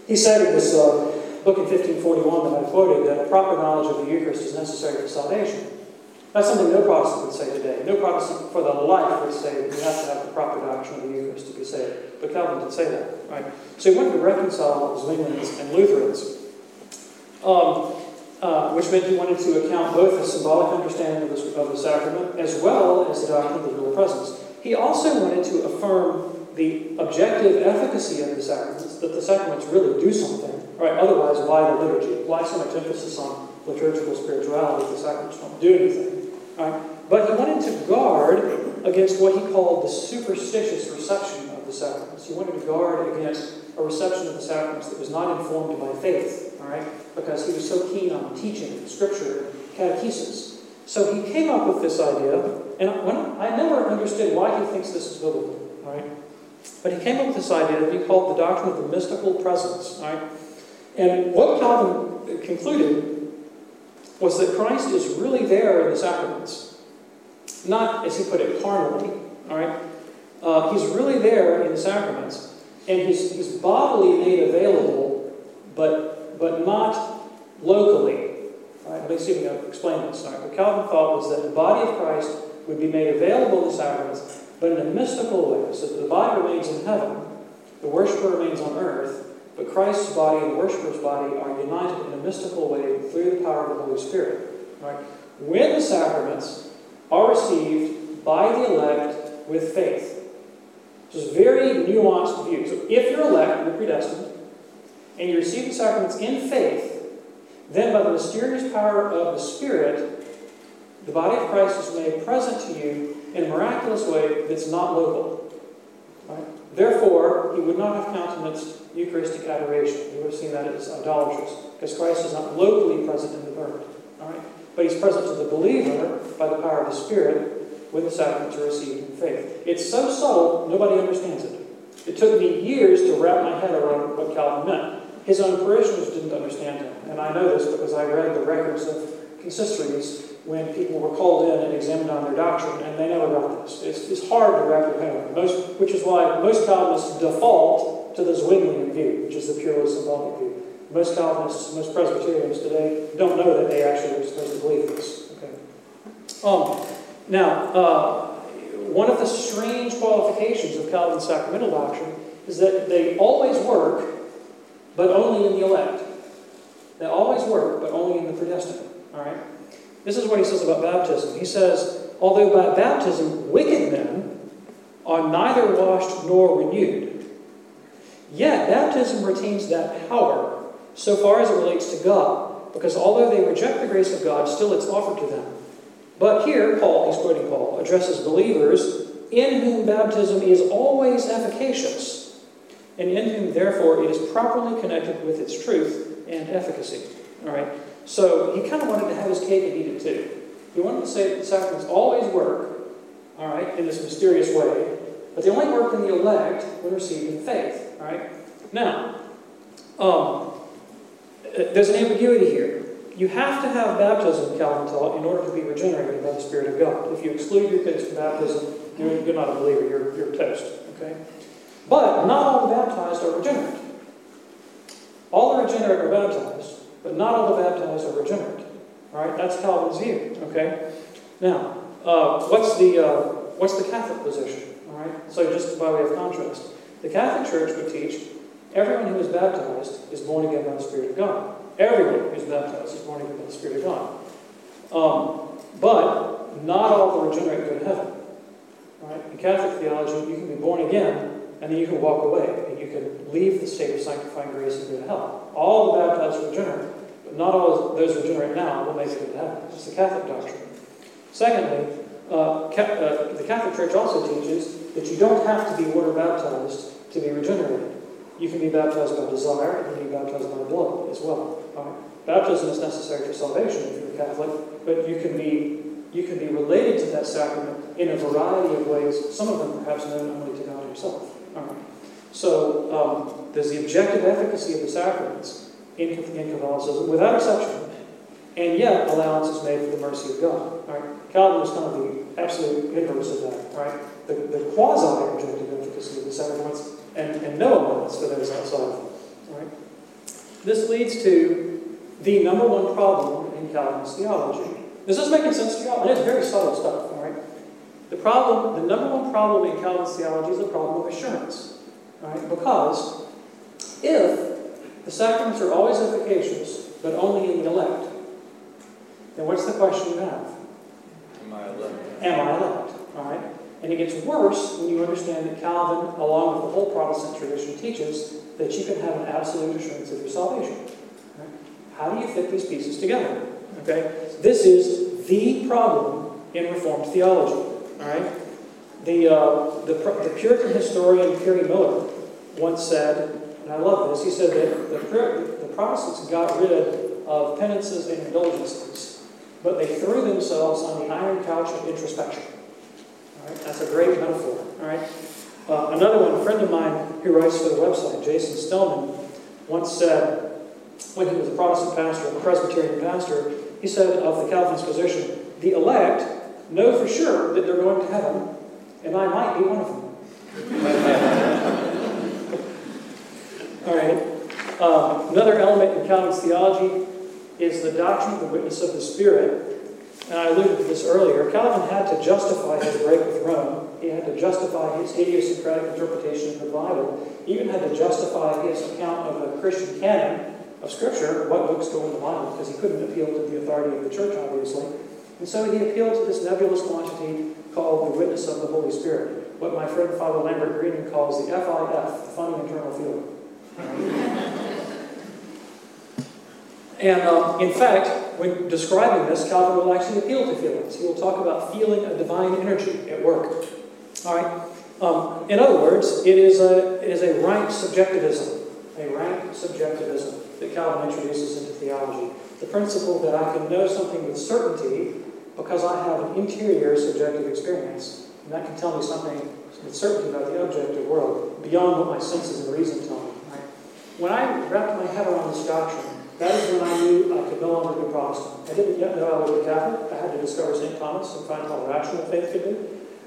He said in this uh, book in 1541 that I quoted that proper knowledge of the Eucharist is necessary for salvation. That's something no Protestant would say today. No Protestant for the life would say that you have to have the proper doctrine of the Eucharist to be saved. But Calvin did say that, right? So he wanted to reconcile Zwinglians and Lutherans, um, uh, which meant he wanted to account both the symbolic understanding of the, of the sacrament as well as the doctrine of the real presence. He also wanted to affirm the objective efficacy of the sacraments, that the sacraments really do something, right? Otherwise, why the liturgy? Why so much emphasis on liturgical spirituality if the sacraments don't do anything? Right? But he wanted to guard against what he called the superstitious reception of the sacraments. He wanted to guard against a reception of the sacraments that was not informed by faith, all right? Because he was so keen on teaching Scripture, and catechesis. So he came up with this idea, and I never understood why he thinks this is biblical, all right? But he came up with this idea that he called the doctrine of the mystical presence, right? And what Calvin concluded was that Christ is really there in the sacraments. Not, as he put it, carnally, all right? Uh, he's really there in the sacraments, and he's, he's bodily made available, but, but not locally. All right, let me see if I can explain this. All right, what Calvin thought was that the body of Christ would be made available in the sacraments, but in a mystical way, so that the body remains in heaven, the worshiper remains on earth, but Christ's body and the worshiper's body are united in a mystical way through the power of the Holy Spirit. Right? When the sacraments are received by the elect with faith. This is a very nuanced view. So if you're elect, you're predestined, and you receive the sacraments in faith, then by the mysterious power of the Spirit, the body of Christ is made present to you in a miraculous way that's not local. Right? Therefore, he would not have countenanced Eucharistic adoration. He would have seen that as idolatrous, because Christ is not locally present in the right? But he's present to the believer by the power of the Spirit with the sacraments are received in faith. It's so subtle, nobody understands it. It took me years to wrap my head around what Calvin meant. His own parishioners didn't understand him. And I know this because I read the records of consistories when people were called in and examined on their doctrine, and they never got this. It's, it's hard to wrap your head around, most, which is why most Calvinists default to the Zwinglian view, which is the purely symbolic view. Most Calvinists, most Presbyterians today don't know that they actually are supposed to believe this. Okay. Um, now, uh, one of the strange qualifications of Calvin's sacramental doctrine is that they always work, but only in the elect. They always work, but only in the predestined. All right. This is what he says about baptism. He says, Although by baptism wicked men are neither washed nor renewed, yet baptism retains that power so far as it relates to God, because although they reject the grace of God, still it's offered to them. But here, Paul, he's quoting Paul, addresses believers in whom baptism is always efficacious, and in whom, therefore, it is properly connected with its truth and efficacy. All right? So he kind of wanted to have his cake and eat it too. He wanted to say that the sacraments always work, all right, in this mysterious way, but they only work in the elect when received in faith. All right? Now, um, there's an ambiguity here. You have to have baptism, Calvin taught, in order to be regenerated by the Spirit of God. If you exclude your kids from baptism, you're, you're not a believer, you're, you're toast. Okay? But not all the baptized are regenerate. All the regenerate are baptized, but not all the baptized are regenerate. All right, that's Calvin's view. Okay. Now, uh, what's the uh, what's the Catholic position? All right. So just by way of contrast, the Catholic Church would teach everyone who is baptized is born again by the Spirit of God. Everyone who is baptized is born again by the Spirit of God. Um, but not all the regenerate go to heaven. All right. In Catholic theology, you can be born again and then you can walk away and you can leave the state of sanctifying grace and go to hell. All the baptized are regenerate, but not all those regenerate now will make it into heaven. It's the Catholic doctrine. Secondly, uh, ca- uh, the Catholic Church also teaches that you don't have to be water baptized to be regenerated. You can be baptized by desire, and you can be baptized by blood as well. Right? Baptism is necessary for salvation if you're Catholic, but you can be you can be related to that sacrament in a variety of ways, some of them perhaps known only to God Himself. Right. So um, there's the objective efficacy of the sacraments in, in Catholicism, without exception, and yet allowance is made for the mercy of God. Right. Calvin was kind of the absolute inverse of that. Right. The, the quasi-objective efficacy of the sacraments, and, and no allowance for those outside them. This leads to the number one problem in Calvin's theology. Is this making sense to y'all? And it's very subtle stuff. Right. The problem, the number one problem in Calvin's theology is the problem of assurance. Right? Because if the sacraments are always efficacious, but only in the elect, then what's the question you have? Am I elect? Am I elect? All right? And it gets worse when you understand that Calvin, along with the whole Protestant tradition, teaches that you can have an absolute assurance of your salvation. Right? How do you fit these pieces together? Okay? This is the problem in Reformed theology. All right? The, uh, the, the Puritan historian Perry Miller once said, and I love this, he said that the, the Protestants got rid of penances and indulgences, but they threw themselves on the iron couch of introspection. All right? That's a great metaphor. All right? Uh, another one, a friend of mine who writes for the website, Jason Stellman, once said, when he was a Protestant pastor, a Presbyterian pastor, he said of the Calvinist position, the elect know for sure that they're going to heaven, and I might be one of them. All right. Uh, another element in Calvin's theology is the doctrine of the witness of the Spirit. And I alluded to this earlier. Calvin had to justify his break with Rome. He had to justify his idiosyncratic interpretation of the Bible. He even had to justify his account of a Christian canon of Scripture, what books go in the Bible, because he couldn't appeal to the authority of the church, obviously. And so he appealed to this nebulous quantity called the witness of the Holy Spirit, what my friend Father Lambert Greenan calls the FIF, the funny internal feeling. And um, in fact, when describing this, Calvin will actually appeal to feelings. He will talk about feeling a divine energy at work. All right. Um, in other words, it is a it is a rank subjectivism, a rank subjectivism that Calvin introduces into theology. The principle that I can know something with certainty because I have an interior subjective experience, and that can tell me something with certainty about the objective world beyond what my senses and reason tell me. When I wrapped my head around this doctrine, that is when I knew I could no longer be Protestant. I didn't yet know I was a Catholic. I had to discover St. Thomas and find how rational faith could be.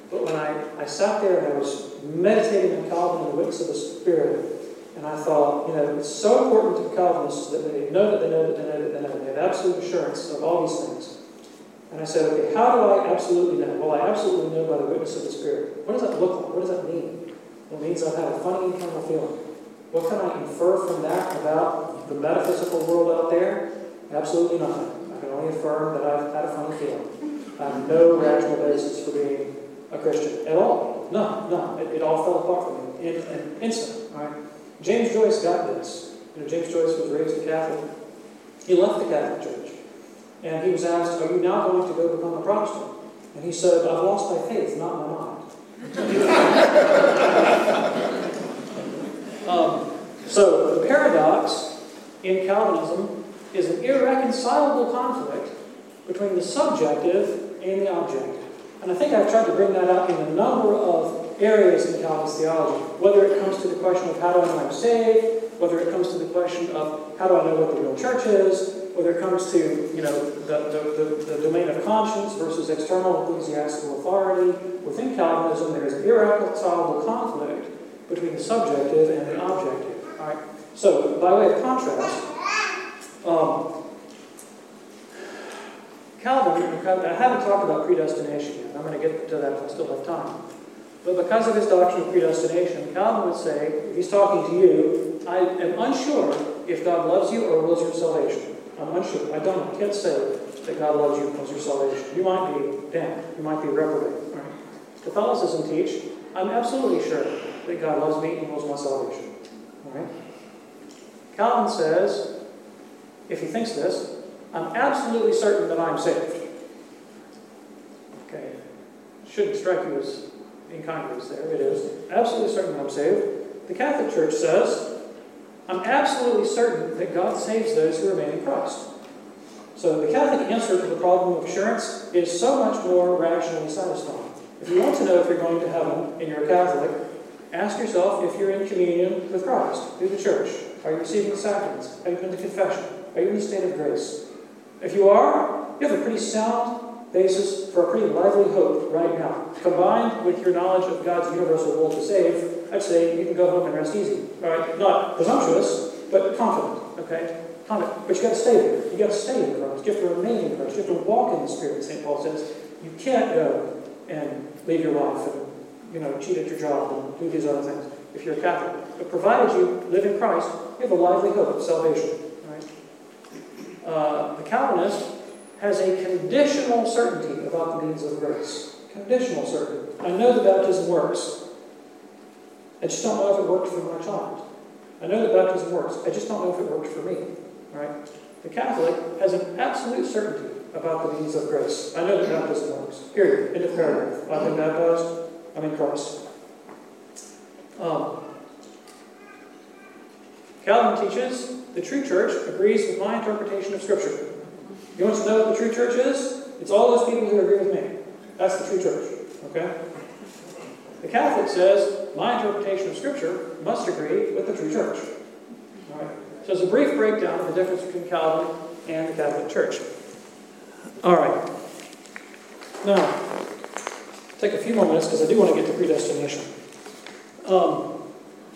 But when I, I sat there and I was meditating on Calvin and the witness of the Spirit, and I thought, you know, it's so important to the Calvinists that they know that they know that they know that they know. That They have absolute assurance of all these things. And I said, okay, how do I absolutely know? Well, I absolutely know by the witness of the Spirit. What does that look like? What does that mean? It means I've had a funny internal feeling. What can I infer from that about the metaphysical world out there? Absolutely nothing. I can only affirm that I've had a funny feeling. I have no rational basis for being a Christian at all. No, no. It, it all fell apart for me in an instant. Right? James Joyce got this. You know, James Joyce was raised a Catholic. He left the Catholic Church. And he was asked, Are you now going to go become a Protestant? And he said, I've lost my faith, not my mind. um, so the paradox in Calvinism is an irreconcilable conflict between the subjective and the objective. And I think I've tried to bring that out in a number of areas in Calvinist theology, whether it comes to the question of how do I know I'm saved, whether it comes to the question of how do I know what the real church is, whether it comes to you know the, the, the, the domain of conscience versus external ecclesiastical authority. Within Calvinism, there is an irreconcilable conflict between the subjective and the objective. All right. So, by way of contrast, um, Calvin, I haven't talked about predestination yet. I'm going to get to that if I still have time. But because of his doctrine of predestination, Calvin would say, if he's talking to you, I am unsure if God loves you or wills your salvation. I'm unsure. I don't. I can't say that God loves you and wills your salvation. You might be damned. You might be reprobate. Right? Catholicism teach, I'm absolutely sure that God loves me and wills my salvation. All right? Calvin says, if he thinks this, I'm absolutely certain that I'm saved. Okay. Shouldn't strike you as incongruous there. It is. Absolutely certain that I'm saved. The Catholic Church says, I'm absolutely certain that God saves those who remain in Christ. So the Catholic answer to the problem of assurance is so much more rationally satisfying. If you want to know if you're going to heaven and you're a Catholic, ask yourself if you're in communion with Christ through the church. Are you receiving the sacraments? Have you been to confession? Are you in the state of grace? If you are, you have a pretty sound basis for a pretty lively hope right now. Combined with your knowledge of God's universal will to save, I'd say you can go home and rest easy. All right? Not presumptuous, but confident. Okay? Confident. But you got to stay there. You got to stay in Christ. You have to remain in Christ. You have to walk in the Spirit. St. Paul says you can't go and leave your life you know cheat at your job and do these other things if you're a Catholic. But provided you live in Christ, you have a lively hope of salvation. Uh, the Calvinist has a conditional certainty about the means of grace. Conditional certainty. I know the baptism works. I just don't know if it worked for my child. I know the baptism works. I just don't know if it worked for me. Right? The Catholic has an absolute certainty about the means of grace. I know that baptism works. Period. End of paragraph. I've been baptized. I'm in Christ. Um, Calvin teaches the true church agrees with my interpretation of Scripture. You want to know what the true church is? It's all those people who agree with me. That's the true church. Okay? The Catholic says my interpretation of Scripture must agree with the true church. All right. So it's a brief breakdown of the difference between Calvin and the Catholic Church. All right. Now, take a few more minutes because I do want to get to predestination. Um,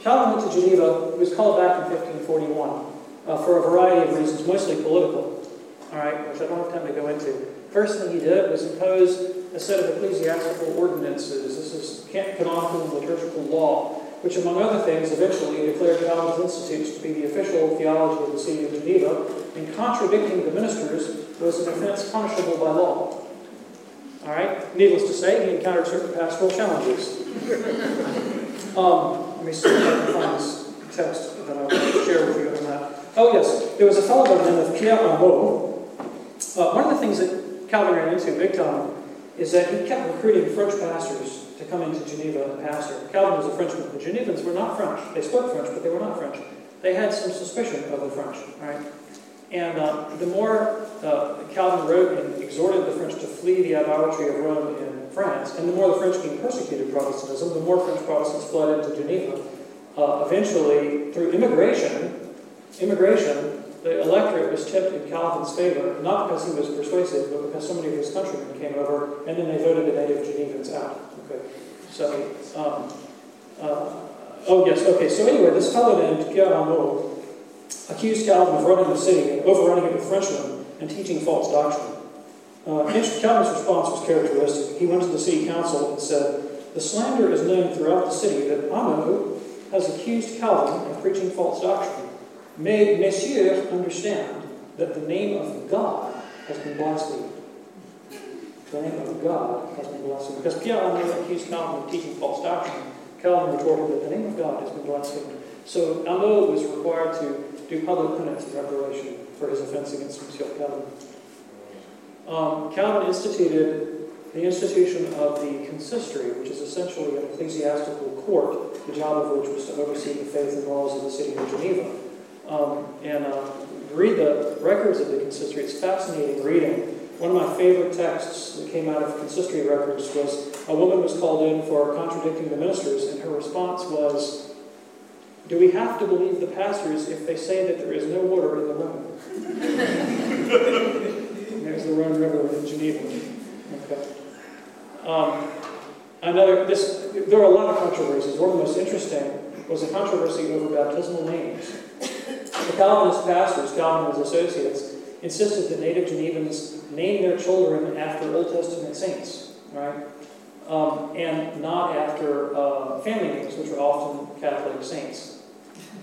Calvin went to Geneva. He was called back in 1541 uh, for a variety of reasons, mostly political, all right, which I don't have time to go into. First thing he did was impose a set of ecclesiastical ordinances. This is canonical liturgical law, which, among other things, eventually declared Calvin's Institutes to be the official theology of the city of Geneva, and contradicting the ministers was an offense punishable by law. All right? Needless to say, he encountered certain pastoral challenges. um, let me see if I can find this text that I will share with you on that. Oh, yes. There was a fellow by the name of Pierre Ameaux. Uh, one of the things that Calvin ran into big time is that he kept recruiting French pastors to come into Geneva and pastor. Calvin was a Frenchman. The Genevans were not French. They spoke French, but they were not French. They had some suspicion of the French, right? And uh, the more uh, Calvin wrote and exhorted the French to flee the idolatry of Rome in France, and the more the French being persecuted Protestantism, the more French Protestants fled into Geneva. Uh, eventually, through immigration, immigration, the electorate was tipped in Calvin's favor, not because he was persuasive, but because so many of his countrymen came over, and then they voted the native Genevans out. Okay, so, um, uh, oh yes, okay, so anyway, this fellow named Pierre Ameaux accused Calvin of running the city, overrunning it with Frenchmen, and teaching false doctrine. Uh, Calvin's response was characteristic. He went to the city council and said, The slander is known throughout the city that Ameaux has accused Calvin of preaching false doctrine. May Messieurs understand that the name of God has been blasphemed. The name of God has been blasphemed. Because Pierre Ameaux accused Calvin of teaching false doctrine. Calvin retorted that the name of God has been blasphemed. So Ameaux was required to do public penance and reparation for his offense against Monsieur Calvin. Um, Calvin instituted the institution of the consistory, which is essentially an ecclesiastical court, the job of which was to oversee the faith and laws of the city of Geneva. Um, and uh, read the records of the consistory. It's fascinating reading. One of my favorite texts that came out of consistory records was a woman was called in for contradicting the ministers, and her response was, Do we have to believe the pastors if they say that there is no water in the Rhone? There's the Rhone River in Geneva. Okay. Um, another, this, there are a lot of controversies. One of the most interesting was a controversy over baptismal names. The Calvinist pastors, Calvin and his associates, insisted that native Genevans name their children after Old Testament saints, right? Um, and not after uh, family names, which are often Catholic saints.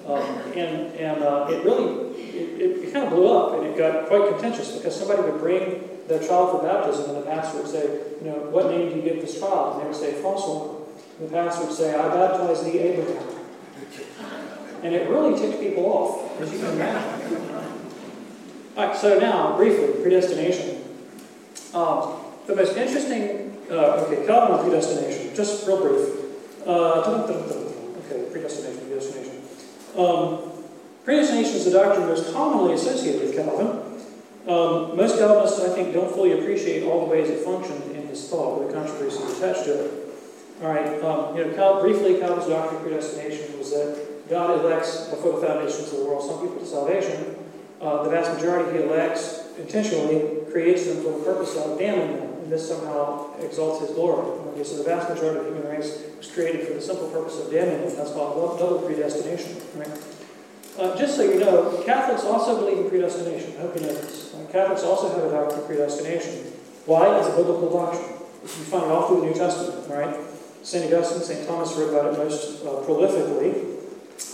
Um, and and uh, it really, it, it, kind of blew up, and it got quite contentious because somebody would bring their child for baptism, and the pastor would say, you know, what name do you give this child? And they would say, Francois. And the pastor would say, I baptize thee Abraham. And it really ticked people off, as you can imagine. So now, briefly, predestination. Um, the most interesting, uh, okay, Calvin predestination, just real brief. Uh, okay, predestination, predestination. Um, predestination is the doctrine most commonly associated with Calvin. Um, most Calvinists, I think, don't fully appreciate all the ways it functioned in his thought, or the controversies attached to it. All right, um, you know, Cal briefly, Calvin's doctrine of predestination was that God elects before the foundations of the world some people to salvation. Uh, the vast majority he elects intentionally creates them for the purpose of damning them, and this somehow exalts his glory. Okay, so the vast majority of the human race was created for the simple purpose of damning them. That's called double predestination. Right? Uh, just so you know, Catholics also believe in predestination. I hope you know this. Uh, Catholics also have a doctrine of predestination. Why? It's a biblical doctrine. You find it all through the New Testament, right? St. Augustine, St. Thomas wrote about it most uh, prolifically.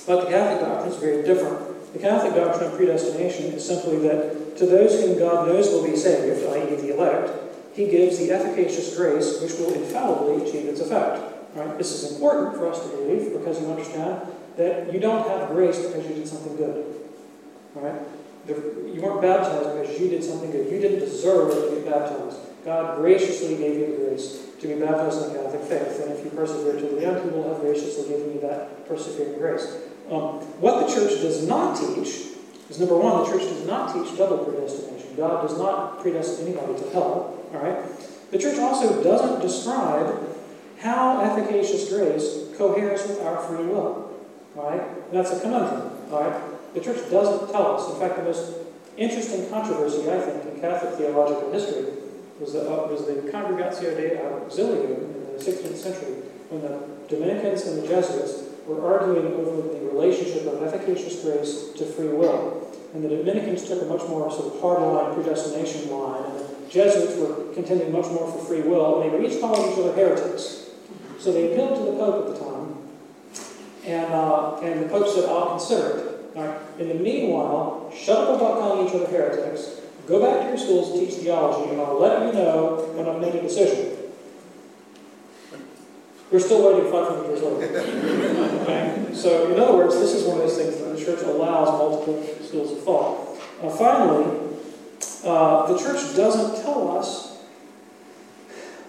But the Catholic doctrine is very different. The Catholic doctrine of predestination is simply that to those whom God knows will be saved, i.e., the elect, he gives the efficacious grace which will infallibly achieve its effect. Right? This is important for us to believe because you understand that you don't have grace because you did something good. Right? You weren't baptized because you did something good. You didn't deserve to be baptized. God graciously gave you the grace to be baptized in the Catholic faith. And if you persevere to the end, He will have graciously given you that persevering grace. Um, what the church does not teach is number one, the church does not teach double predestination. God does not predestine anybody to hell. All right? The church also doesn't describe how efficacious grace coheres with our free will. Right? And that's a conundrum. All right? The church doesn't tell us. In fact, the most interesting controversy, I think, in Catholic theological history was the, uh, was the Congregatio de Auxiliis in the 16th century, when the Dominicans and the Jesuits were arguing over the relationship of efficacious grace to free will. And the Dominicans took a much more sort of hard-line predestination line, and the Jesuits were contending much more for free will, and they were each calling each other heretics. So they appealed to the Pope at the time, and, uh, and the Pope said, I'll consider it. Right. In the meanwhile, shut up about calling each other heretics. Go back to your schools and teach theology, and I'll let you know when I've made a decision. We're still waiting 500 years later. okay? So, in other words, this is one of those things that the church allows multiple schools of thought. Uh, finally, uh, the church doesn't tell us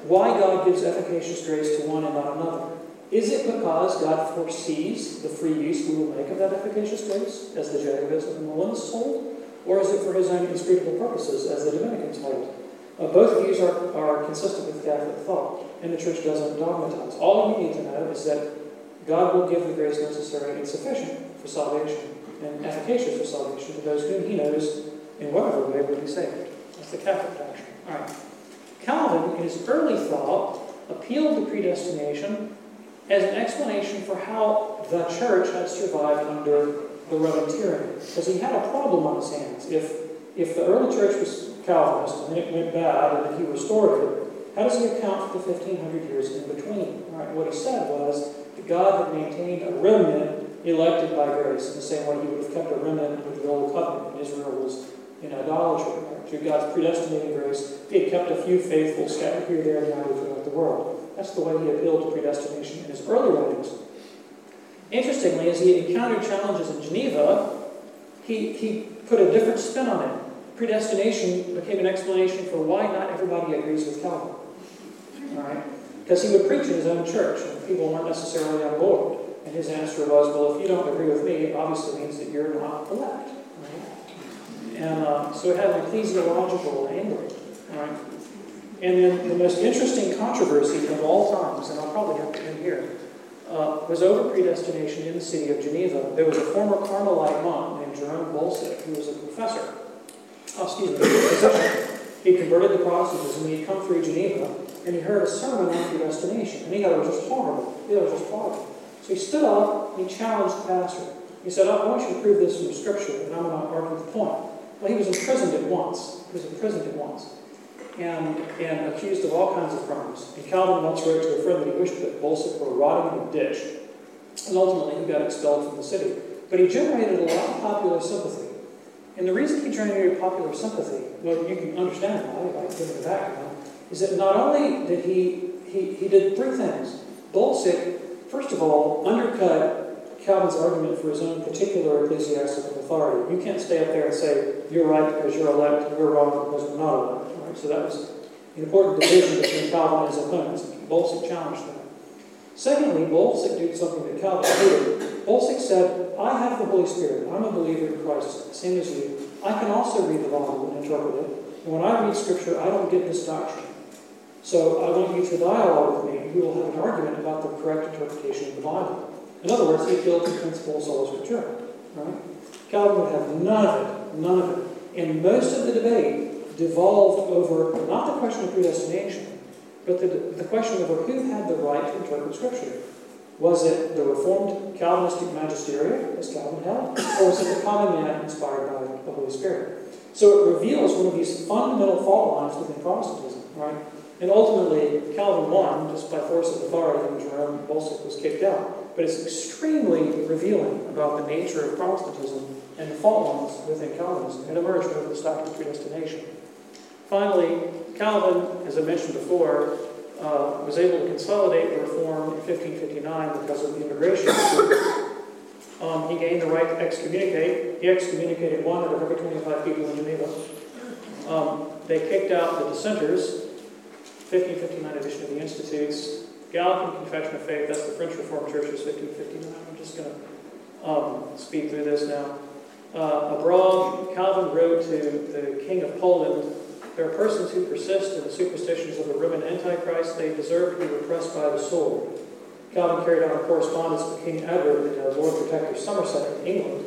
why God gives efficacious grace to one and not another. Is it because God foresees the free use we will make of that efficacious grace, as the Jacobites and the Molinists hold? Or is it for his own inscrutable purposes, as the Dominicans hold? Uh, both views are, are consistent with Catholic thought, and the Church doesn't dogmatize. All you need to know is that God will give the grace necessary and sufficient for salvation, and efficacious for salvation to those whom he knows in whatever way will be saved. That's the Catholic doctrine. All right. Calvin, in his early thought, appealed to predestination as an explanation for how the church had survived under the Roman tyranny. Because he had a problem on his hands. If, if the early church was Calvinist and then it went bad and then he restored it, how does he account for the 1500 years in between? Right, what he said was that God had maintained a remnant elected by grace in the same way he would have kept a remnant with the old covenant when Israel was in idolatry, through God's predestinating grace. He had kept a few faithful scattered here, there, and yonder throughout the world. That's the way he appealed to predestination in his early writings. Interestingly, as he encountered challenges in Geneva, he, he put a different spin on it. Predestination became an explanation for why not everybody agrees with Calvin. Right? Because he would preach in his own church, and people weren't necessarily on board. And his answer was, well, if you don't agree with me, it obviously means that you're not elect. Right? And uh, so it had an ecclesiological angle. Right? And then the most interesting controversy of all times, and I'll probably have to end here, uh, was over predestination in the city of Geneva. There was a former Carmelite monk named Jerome Bolsec, who was a professor. Oh, excuse me. He converted to Protestantism, and he'd come through Geneva, and he heard a sermon on predestination, and he thought it was just horrible. He thought it was just horrible. So he stood up and he challenged the pastor. He said, I want you to prove this from Scripture, and I'm going to argue the point. Well, he was imprisoned at once. He was imprisoned at once. And, and accused of all kinds of crimes. And Calvin once wrote to a friend that he wished that Bolsec were rotting in a ditch. And ultimately, he got expelled from the city. But he generated a lot of popular sympathy. And the reason he generated popular sympathy, well, you can understand why, if I give it the background, is that not only did he, he, he did three things. Bolsec first of all, undercut Calvin's argument for his own particular ecclesiastical authority. You can't stay up there and say, you're right because you're elect, and we're wrong because we're not elect. Right? So that was an important division between Calvin and his opponents. Bolsec challenged that. Secondly, Bolsec did something that Calvin hated. Bolsec said, I have the Holy Spirit. I'm a believer in Christ, same as you. I can also read the Bible and interpret it. And when I read Scripture, I don't get this doctrine. So I want you to dialogue with me, and we will have an argument about the correct interpretation of the Bible. In other words, he appealed to principle of sola scriptura. Right? Calvin would have none of it, none of it. And most of the debate devolved over not the question of predestination, but the, the question over who had the right to interpret Scripture. Was it the Reformed Calvinistic magisterium, as Calvin held, or was it the common man inspired by the Holy Spirit? So it reveals one of these fundamental fault lines within Protestantism, right? And ultimately, Calvin won just by force of authority, and Jerome Bolsec was kicked out. But it's extremely revealing about the nature of Protestantism and the fault lines within Calvinism. It emerged over this doctrine of predestination. Finally, Calvin, as I mentioned before, uh, was able to consolidate the reform in 1559 because of the immigration. Um, he gained the right to excommunicate. He excommunicated one out of every 25 people in Geneva. Um, they kicked out the dissenters, 1559 edition of the Institutes. Gallican Confession of Faith, that's the French Reformed Church's 1559. I'm just going to um, speed through this now. Uh, abroad, Calvin wrote to the King of Poland, there are persons who persist in the superstitions of the Roman Antichrist. They deserve to be repressed by the sword. Calvin carried on a correspondence with King Edward, Lord Protector Somerset in England,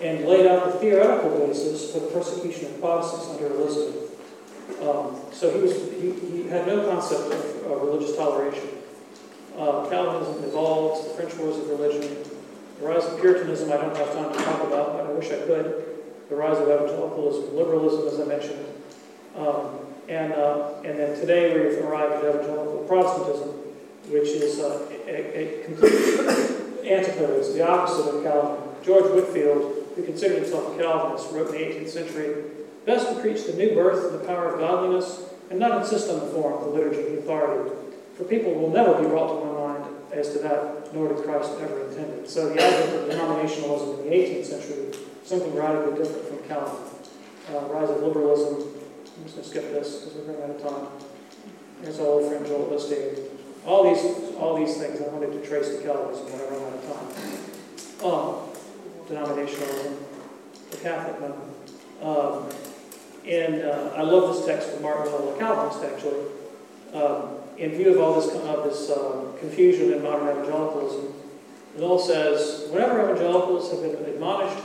and laid out the theoretical basis for the persecution of Protestants under Elizabeth. Um, so he, was, he, he, had no concept of uh, religious toleration. Uh, Calvinism evolved, the French Wars of Religion, the rise of Puritanism I don't have time to talk about, but I wish I could, the rise of evangelicalism, liberalism, as I mentioned, um, and, uh, and then today we've arrived at evangelical Protestantism, which is uh, a, a complete antipode, the opposite of Calvin. George Whitefield, who considered himself a Calvinist, wrote in the 18th century, Best to preach the new birth and the power of godliness, and not insist on the form, of the liturgy, the authority. For people will never be brought to one mind as to that, nor did Christ ever intended. So the advent of denominationalism in the 18th century, something radically different from Calvin. Uh, rise of liberalism. I'm just going to skip this because we're running out of time. Here's our old friend Joel Osteen. All these, all these things I wanted to trace to Calvinism when I run out of time. Um, denominationalism, the Catholic movement. Um, and uh, I love this text from Martin Luther, Calvinist, actually. Um, in view of all this, uh, this uh, confusion in modern evangelicalism, Noll says, whenever evangelicals have been admonished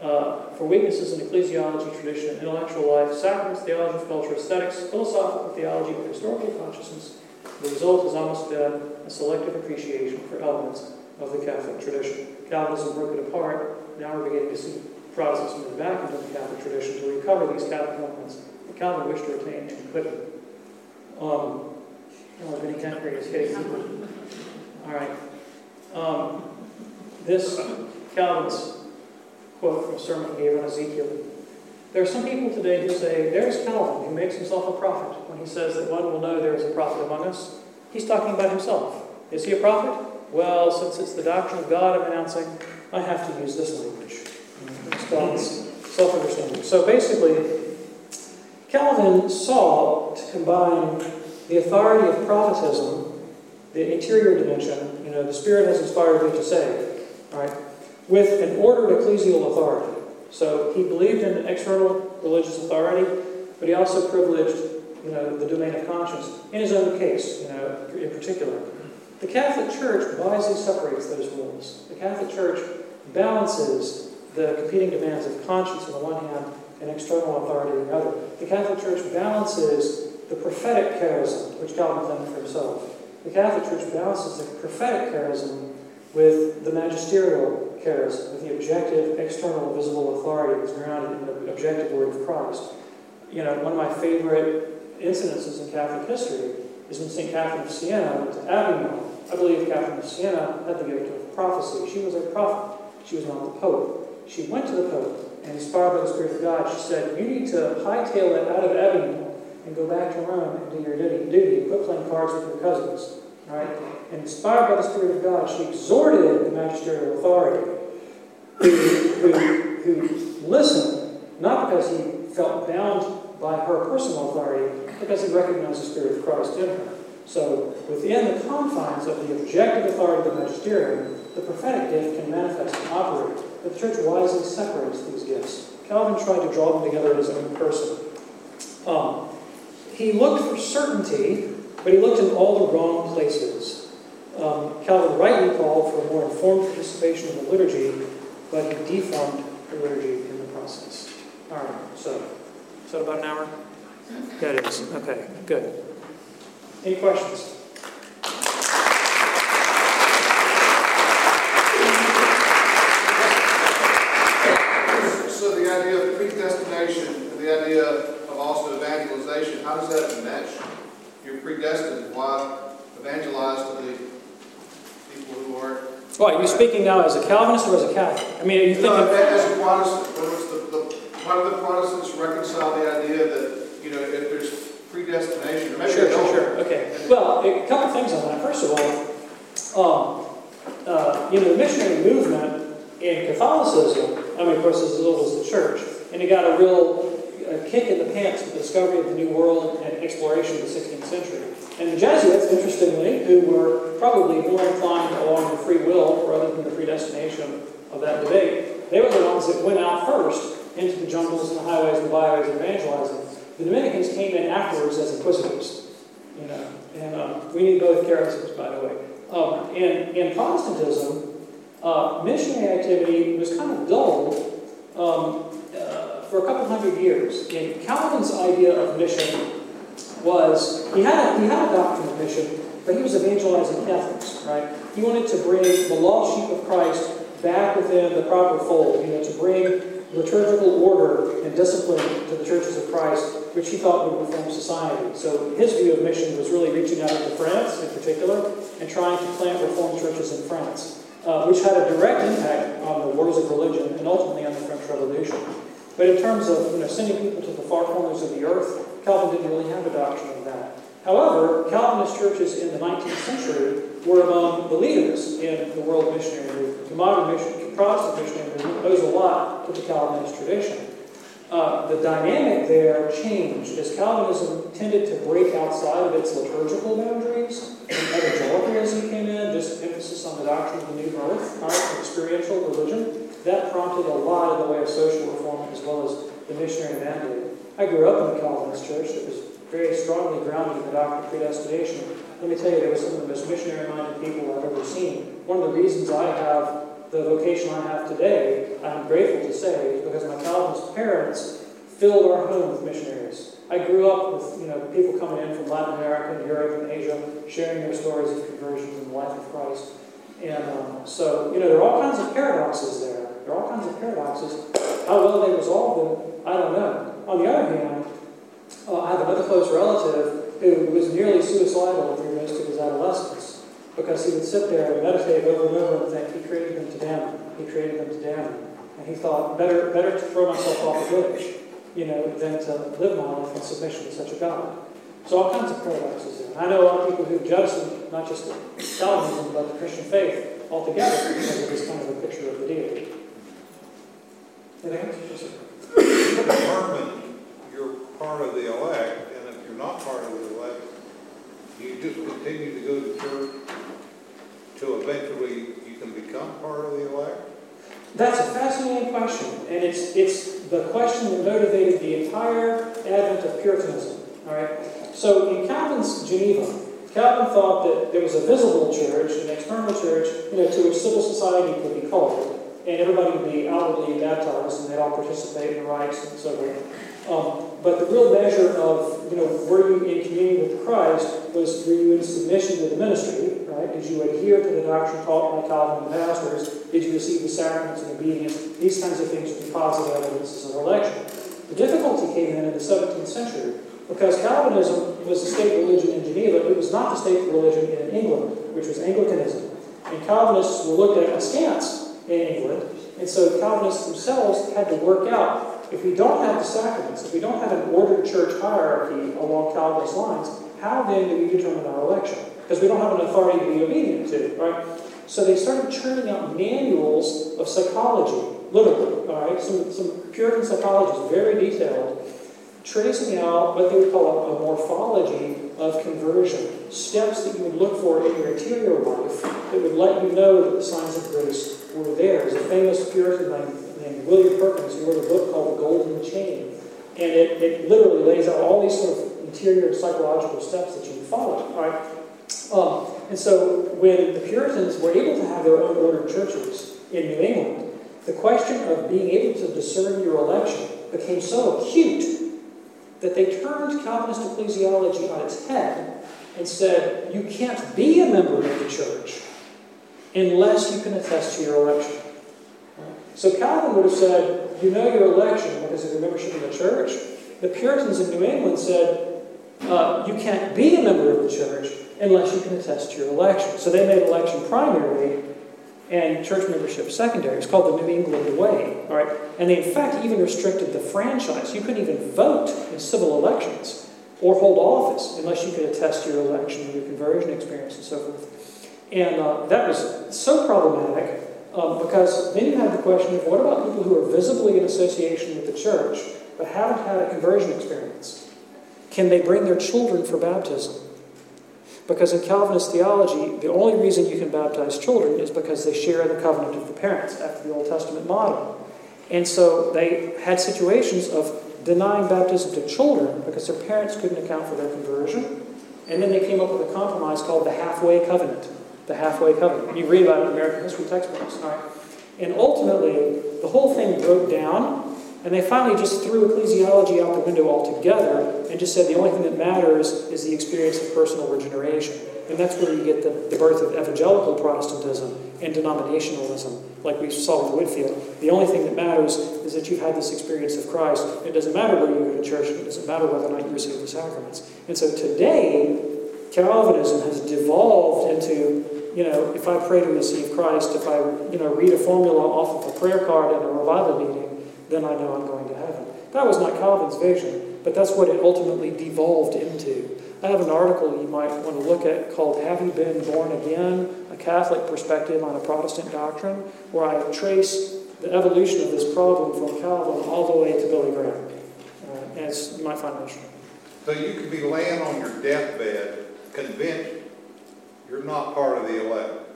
uh, for weaknesses in ecclesiology, tradition, intellectual life, sacraments, theology, culture, aesthetics, philosophical theology, or historical consciousness, the result has almost been a selective appreciation for elements of the Catholic tradition. Calvinism broke it apart. Now we're beginning to see Protestants moved back into the Catholic tradition to recover these Catholic elements that Calvin wished to retain and couldn't. Um, Kemper is hitting. All right. Um, this Calvin's quote from a sermon he gave on Ezekiel. There are some people today who say, there's Calvin, who makes himself a prophet when he says that one will know there is a prophet among us. He's talking about himself. Is he a prophet? Well, since it's the doctrine of God I'm announcing, I have to use this language. God's self-understanding. So basically, Calvin sought to combine the authority of prophetism, the interior dimension, you know, the Spirit has inspired me to say, right, with an ordered ecclesial authority. So he believed in external religious authority, but he also privileged, you know, the domain of conscience in his own case, you know, in particular. The Catholic Church wisely separates those rules. The Catholic Church balances the competing demands of conscience on the one hand and external authority on the other. The Catholic Church balances the prophetic charism, which Calvin claimed for himself. The Catholic Church balances the prophetic charism with the magisterial charism, with the objective, external, visible authority that's grounded in the objective word of Christ. You know, one of my favorite incidences in Catholic history is when St. Catherine of Siena went to Avignon. I believe Catherine of Siena had the gift of prophecy. She was a prophet. She was not the Pope. She went to the Pope, and inspired by the Spirit of God, she said, You need to hightail it out of Avignon and go back to Rome and do your duty. duty. Quit playing cards with your cousins. Right? And inspired by the Spirit of God, she exhorted the magisterial authority who, who, who listened, not because he felt bound by her personal authority, but because he recognized the Spirit of Christ in her. So, within the confines of the objective authority of the magisterium, the prophetic gift can manifest and operate, the church wisely separates these gifts. Calvin tried to draw them together in his own person. Um, he looked for certainty, but he looked in all the wrong places. Um, Calvin rightly called for a more informed participation in the liturgy, but he deformed the liturgy in the process. All right, so, is that about an hour? That is. Okay, good. Any questions? So the idea of predestination and the idea of also evangelization, how does that match? You're predestined, why evangelize to the people who aren't? Well, are you speaking now as a Calvinist or as a Catholic? I mean, are you thinking... No, as a Protestant, in other words, the, the, how do the Protestants reconcile the idea that, you know, if there's predestination, or maybe Sure, sure, sure. Okay. Well, a couple things on that. First of all, um, uh, you know, the missionary movement in Catholicism, I mean, of course, as old as the church, and it got a real uh, kick in the pants with the discovery of the New World and exploration of the 16th century. And the Jesuits, interestingly, who were probably more inclined along the free will rather than the predestination of that debate, they were the ones that went out first into the jungles and the highways and byways evangelizing. The Dominicans came in afterwards as inquisitors, you know, and um, we need both characters, by the way. Um, in, in Protestantism, uh, missionary activity was kind of dulled um, uh, for a couple hundred years. And Calvin's idea of mission was he had a, he had a doctrine of mission, but he was evangelizing Catholics, right? He wanted to bring the lost sheep of Christ back within the proper fold, you know, to bring liturgical order and discipline to the churches of Christ, which he thought would reform society. So his view of mission was really reaching out into France in particular and trying to plant reformed churches in France, uh, which had a direct impact on the wars of religion and ultimately on the French Revolution. But in terms of you know, sending people to the far corners of the earth, Calvin didn't really have a doctrine of that. However, Calvinist churches in the 19th century were among the leaders in the world missionary movement. The modern mission, Protestant missionary movement owes a lot to the Calvinist tradition. Uh, the dynamic there changed as Calvinism tended to break outside of its liturgical boundaries, and evangelicalism came in, just emphasis on the doctrine of the new birth, right, experiential religion. That prompted a lot in the way of social reform as well as the missionary mandate. I grew up in a Calvinist church that was very strongly grounded in the doctrine of predestination. Let me tell you, they were some of the most missionary-minded people I've ever seen. One of the reasons I have the vocation I have today, I'm grateful to say, is because my Calvinist parents filled our home with missionaries. I grew up with you know people coming in from Latin America and Europe and Asia, sharing their stories of conversions and the life of Christ. And um, so, you know, there are all kinds of paradoxes there. There are all kinds of paradoxes. How well they resolve them, I don't know. On the other hand, uh, I have another close relative who was nearly suicidal through most of his adolescence because he would sit there and meditate over and over and think, He created them to damn. He created them to damn. And he thought, better, better to throw myself off a bridge. you know, than to live my life in submission to such a God. So all kinds of paradoxes. I know a lot of people who've judged not just Calvinism, but the Christian faith altogether because of this kind of a picture of the deity. You're part of the elect, and if you're not part of the elect, you just continue to go to church till eventually you can become part of the elect? That's a fascinating question, and it's, it's the question that motivated the entire advent of Puritanism. All right? So in Calvin's Geneva, Calvin thought that there was a visible church, an external church, you know, to which civil society could be called, and everybody would be outwardly baptized, and they'd all participate in the rites and so forth. Um, but the real measure of, you know, were you in communion with Christ was were you in submission to the ministry, right? Did you adhere to the doctrine taught by Calvin and the pastors? Did you receive the sacraments and obedience? These kinds of things were positive evidences of election. The difficulty came in in the 17th century because Calvinism was the state religion in Geneva. It was not the state religion in England, which was Anglicanism. And Calvinists were looked at askance in England. And so Calvinists themselves had to work out if we don't have the sacraments, if we don't have an ordered church hierarchy along Calvinist lines, how then do we determine our election? Because we don't have an authority to be obedient to, right? So they started churning out manuals of psychology, literally, all right? Some, some Puritan psychologists, very detailed, tracing out what they would call a, a morphology of conversion, steps that you would look for in your interior life that would let you know that the signs of grace were there. There's a famous Puritan named William Perkins, who wrote a book called The Golden Chain. And it, it literally lays out all these sort of interior psychological steps that you can follow. right? Um, and so when the Puritans were able to have their own ordered churches in New England, the question of being able to discern your election became so acute that they turned Calvinist ecclesiology on its head and said, you can't be a member of the church unless you can attest to your election. So Calvin would have said, you know your election because of your membership in the church. The Puritans in New England said, uh, you can't be a member of the church unless you can attest to your election. So they made election primary and church membership secondary. It's called the New England Way. All right? And they, in fact, even restricted the franchise. You couldn't even vote in civil elections or hold office unless you could attest to your election and your conversion experience and so forth. And uh, that was so problematic um, because then you have the question of what about people who are visibly in association with the church but haven't had a conversion experience? Can they bring their children for baptism? Because in Calvinist theology, the only reason you can baptize children is because they share the covenant of the parents after the Old Testament model. And so they had situations of denying baptism to children because their parents couldn't account for their conversion. And then they came up with a compromise called the halfway covenant the halfway covenant. You read about it in American history textbooks. All right? And ultimately, the whole thing broke down, and they finally just threw ecclesiology out the window altogether and just said the only thing that matters is the experience of personal regeneration. And that's where you get the, the birth of evangelical Protestantism and denominationalism, like we saw with Whitefield. The only thing that matters is that you've had this experience of Christ. It doesn't matter where you go to church, it doesn't matter whether or not you receive the sacraments. And so today, Calvinism has devolved into you know, if I pray to receive Christ, if I, you know, read a formula off of a prayer card at a revival meeting, then I know I'm going to heaven. That was not Calvin's vision, but that's what it ultimately devolved into. I have an article you might want to look at called Have You Been Born Again? A Catholic Perspective on a Protestant Doctrine, where I trace the evolution of this problem from Calvin all the way to Billy Graham. Uh, as you might find interesting. So you could be laying on your deathbed, convinced you're not part of the elect.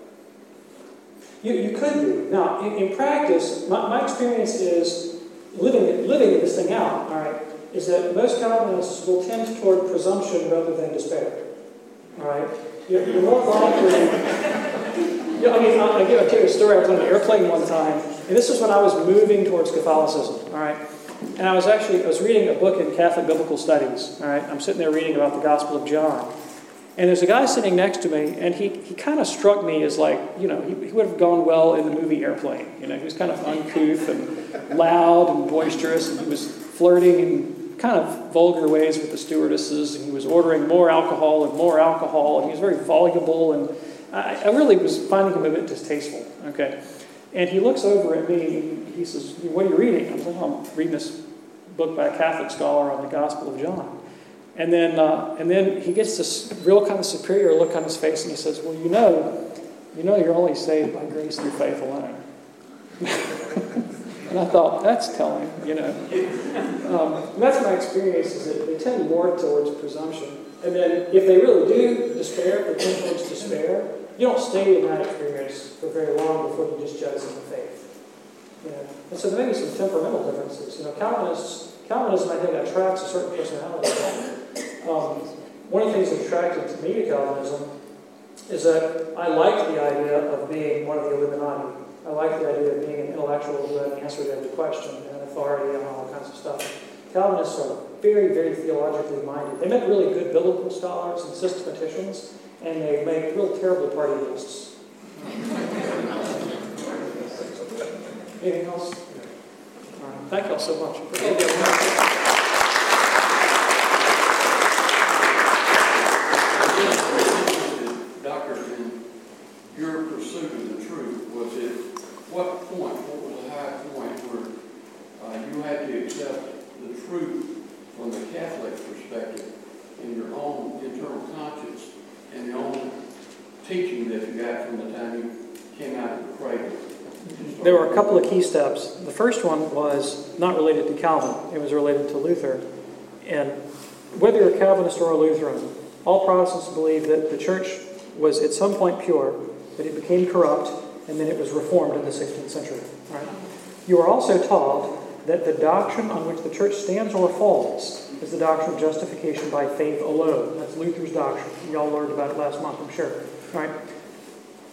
You, you could be. Now, in, in practice, my, my experience is living, living this thing out, all right, is that most Calvinists will tend toward presumption rather than despair. All right? You're, you're more likely. yeah, I mean, I'll, I'll you a story. I was on an airplane one time, and this was when I was moving towards Catholicism. All right? And I was actually I was reading a book in Catholic Biblical Studies. All right? I'm sitting there reading about the Gospel of John. And there's a guy sitting next to me, and he, he kind of struck me as like, you know, he, he would have gone well in the movie Airplane. You know, he was kind of uncouth and loud and boisterous, and he was flirting in kind of vulgar ways with the stewardesses, and he was ordering more alcohol and more alcohol, and he was very voluble, and I, I really was finding him a bit distasteful, okay? And he looks over at me, and he says, what are you reading? I was like, oh, I'm reading this book by a Catholic scholar on the Gospel of John. And then, uh, and then he gets this real kind of superior look on his face and he says, Well, you know, you know you're only saved by grace through faith alone. and I thought, that's telling, you know. Um, that's my experience, is that they tend more towards presumption. And then if they really do despair, if they tend towards despair, you don't stay in that experience for very long before you just them of faith. Know? And so there may be some temperamental differences. You know, Calvinists, Calvinism, I think, attracts a certain personality. Um, one of the things that attracted to me to Calvinism is that I liked the idea of being one of the Illuminati. I liked the idea of being an intellectual who had an answer to every question and authority and all kinds of stuff. Calvinists are very, very theologically minded. They make really good biblical scholars and systematicians, and they make real terrible party lists. Anything else? Thank you all so much. Doctor, in your pursuit of the truth, was it, what point, what was the high point where uh, you had to accept the truth from the Catholic perspective in your own internal conscience and your own teaching that you got from the time you came out of the cradle? There were a couple of key steps. The first one was not related to Calvin, it was related to Luther. And whether you're a Calvinist or a Lutheran, all Protestants believe that the church was at some point pure, that it became corrupt, and then it was reformed in the 16th century. Right? You are also taught that the doctrine on which the church stands or falls is the doctrine of justification by faith alone. That's Luther's doctrine. Y'all learned about it last month, I'm sure. Right?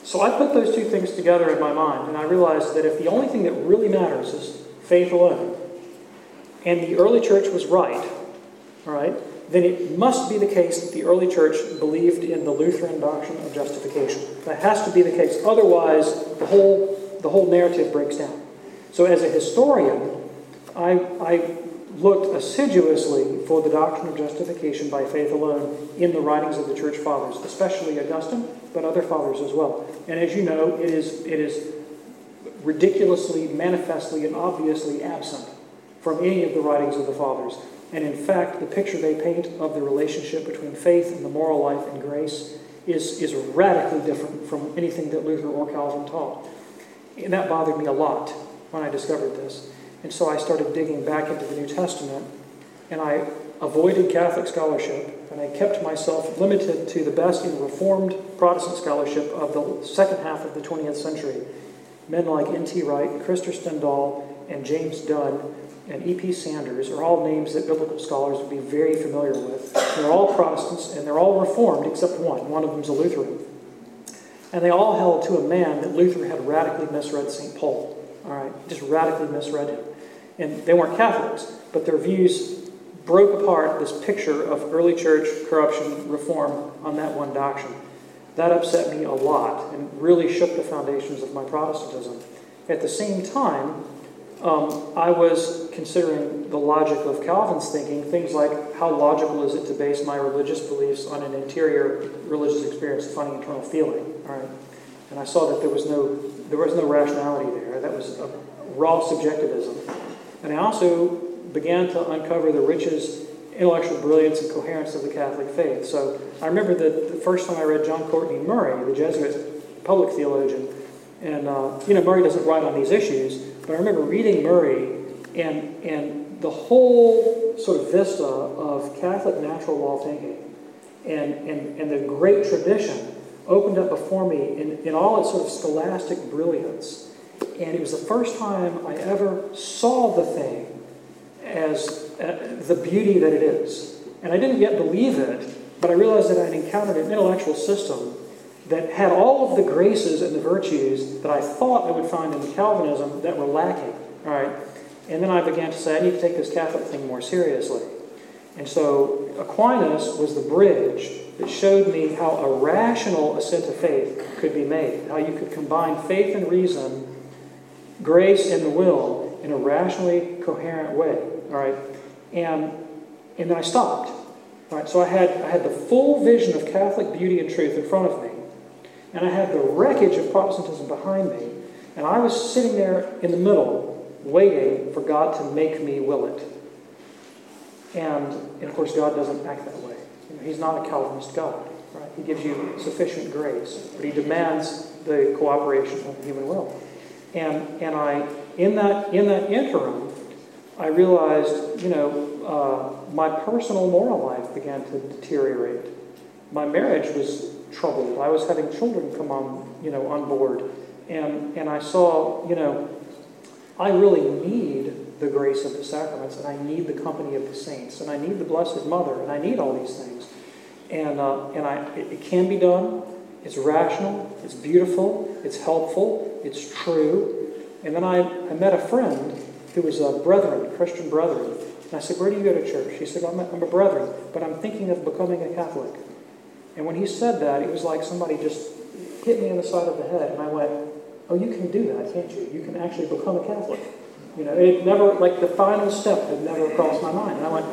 So I put those two things together in my mind, and I realized that if the only thing that really matters is faith alone, and the early church was right, all right, then it must be the case that the early church believed in the Lutheran doctrine of justification. That has to be the case. Otherwise, the whole, the whole narrative breaks down. So, as a historian, I, I looked assiduously for the doctrine of justification by faith alone in the writings of the church fathers, especially Augustine, but other fathers as well. And as you know, it is, it is ridiculously, manifestly, and obviously absent from any of the writings of the fathers. And in fact, the picture they paint of the relationship between faith and the moral life and grace is, is radically different from anything that Luther or Calvin taught. And that bothered me a lot when I discovered this. And so I started digging back into the New Testament, and I avoided Catholic scholarship, and I kept myself limited to the best in Reformed Protestant scholarship of the second half of the 20th century. Men like N.T. Wright, Krister Stendahl, and James Dunn, and E.P. Sanders are all names that biblical scholars would be very familiar with. They're all Protestants, and they're all Reformed except one. One of them's a Lutheran. And they all held to a man that Luther had radically misread St. Paul. All right, just radically misread him. And they weren't Catholics, but their views broke apart this picture of early church corruption reform on that one doctrine. That upset me a lot and really shook the foundations of my Protestantism. At the same time, um, I was considering the logic of Calvin's thinking, things like how logical is it to base my religious beliefs on an interior religious experience, a finding internal feeling, all right? And I saw that there was no there was no rationality there. That was raw subjectivism. And I also began to uncover the riches, intellectual brilliance, and coherence of the Catholic faith. So I remember that the first time I read John Courtney Murray, the Jesuit public theologian, and uh, you know Murray doesn't write on these issues, but I remember reading Murray and and the whole sort of vista of Catholic natural law thinking and, and, and the great tradition opened up before me in, in all its sort of scholastic brilliance. And it was the first time I ever saw the thing as uh, the beauty that it is. And I didn't yet believe it, but I realized that I'd encountered an intellectual system that had all of the graces and the virtues that I thought I would find in Calvinism that were lacking. Right. And then I began to say, I need to take this Catholic thing more seriously. And so Aquinas was the bridge that showed me how a rational assent to faith could be made, how you could combine faith and reason, grace and the will in a rationally coherent way. All right. And and then I stopped. All right. So I had I had the full vision of Catholic beauty and truth in front of me. And I had the wreckage of Protestantism behind me. And I was sitting there in the middle, waiting for God to make me will it. And, and of course, God doesn't act that way. You know, he's not a Calvinist God, right? He gives you sufficient grace, but he demands the cooperation of the human will. And, and I, in that, in that interim, I realized, you know, uh, my personal moral life began to deteriorate. My marriage was troubled. I was having children come on, you know, on board. And, and I saw, you know, I really need the grace of the sacraments, and I need the company of the saints, and I need the Blessed Mother, and I need all these things. And, uh, and I, it, it can be done. It's rational, it's beautiful, it's helpful, it's true. And then I, I met a friend who was a brethren, Christian brethren. And I said, Where do you go to church? He said, I'm a, I'm a brethren, but I'm thinking of becoming a Catholic. And when he said that, it was like somebody just hit me on the side of the head. And I went, Oh, you can do that, can't you? You can actually become a Catholic. You know, it never, like the final step had never crossed my mind. And I went,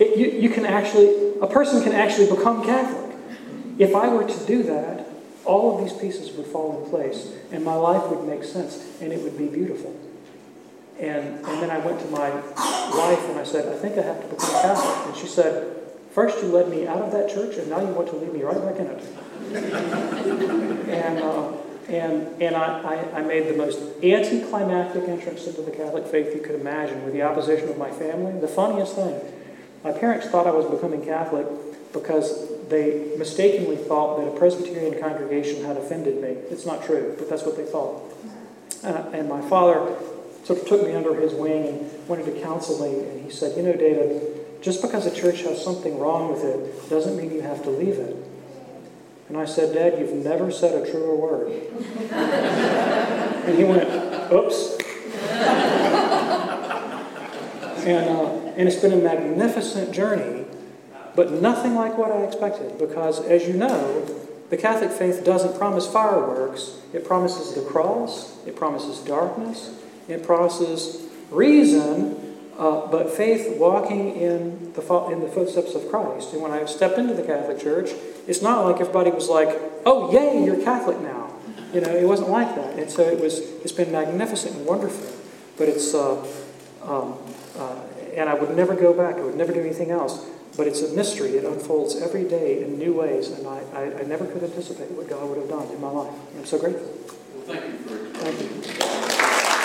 it, you, you can actually, a person can actually become Catholic. If I were to do that, all of these pieces would fall in place, and my life would make sense, and it would be beautiful. And, and then I went to my wife and I said, I think I have to become a Catholic. And she said, First you led me out of that church, and now you want to lead me right back in it. and uh, and, and I, I, I made the most anticlimactic entrance into the Catholic faith you could imagine with the opposition of my family. The funniest thing, my parents thought I was becoming Catholic because they mistakenly thought that a Presbyterian congregation had offended me. It's not true, but that's what they thought. Uh, and my father sort of took me under his wing and wanted to counsel me. And he said, You know, David, just because a church has something wrong with it doesn't mean you have to leave it. And I said, Dad, you've never said a truer word. and he went, Oops. and, uh, and it's been a magnificent journey, but nothing like what I expected, because as you know, the Catholic faith doesn't promise fireworks. It promises the cross, it promises darkness, it promises reason, uh, but faith walking in the, fo- in the footsteps of Christ. And when I stepped into the Catholic Church, it's not like everybody was like, oh, yay, you're Catholic now. You know, it wasn't like that. And so it was, it's been magnificent and wonderful. But it's, uh, um, uh, and I would never go back. I would never do anything else. But it's a mystery. It unfolds every day in new ways. And I, I, I never could anticipate what God would have done in my life. I'm so grateful. Well, thank you for Thank you.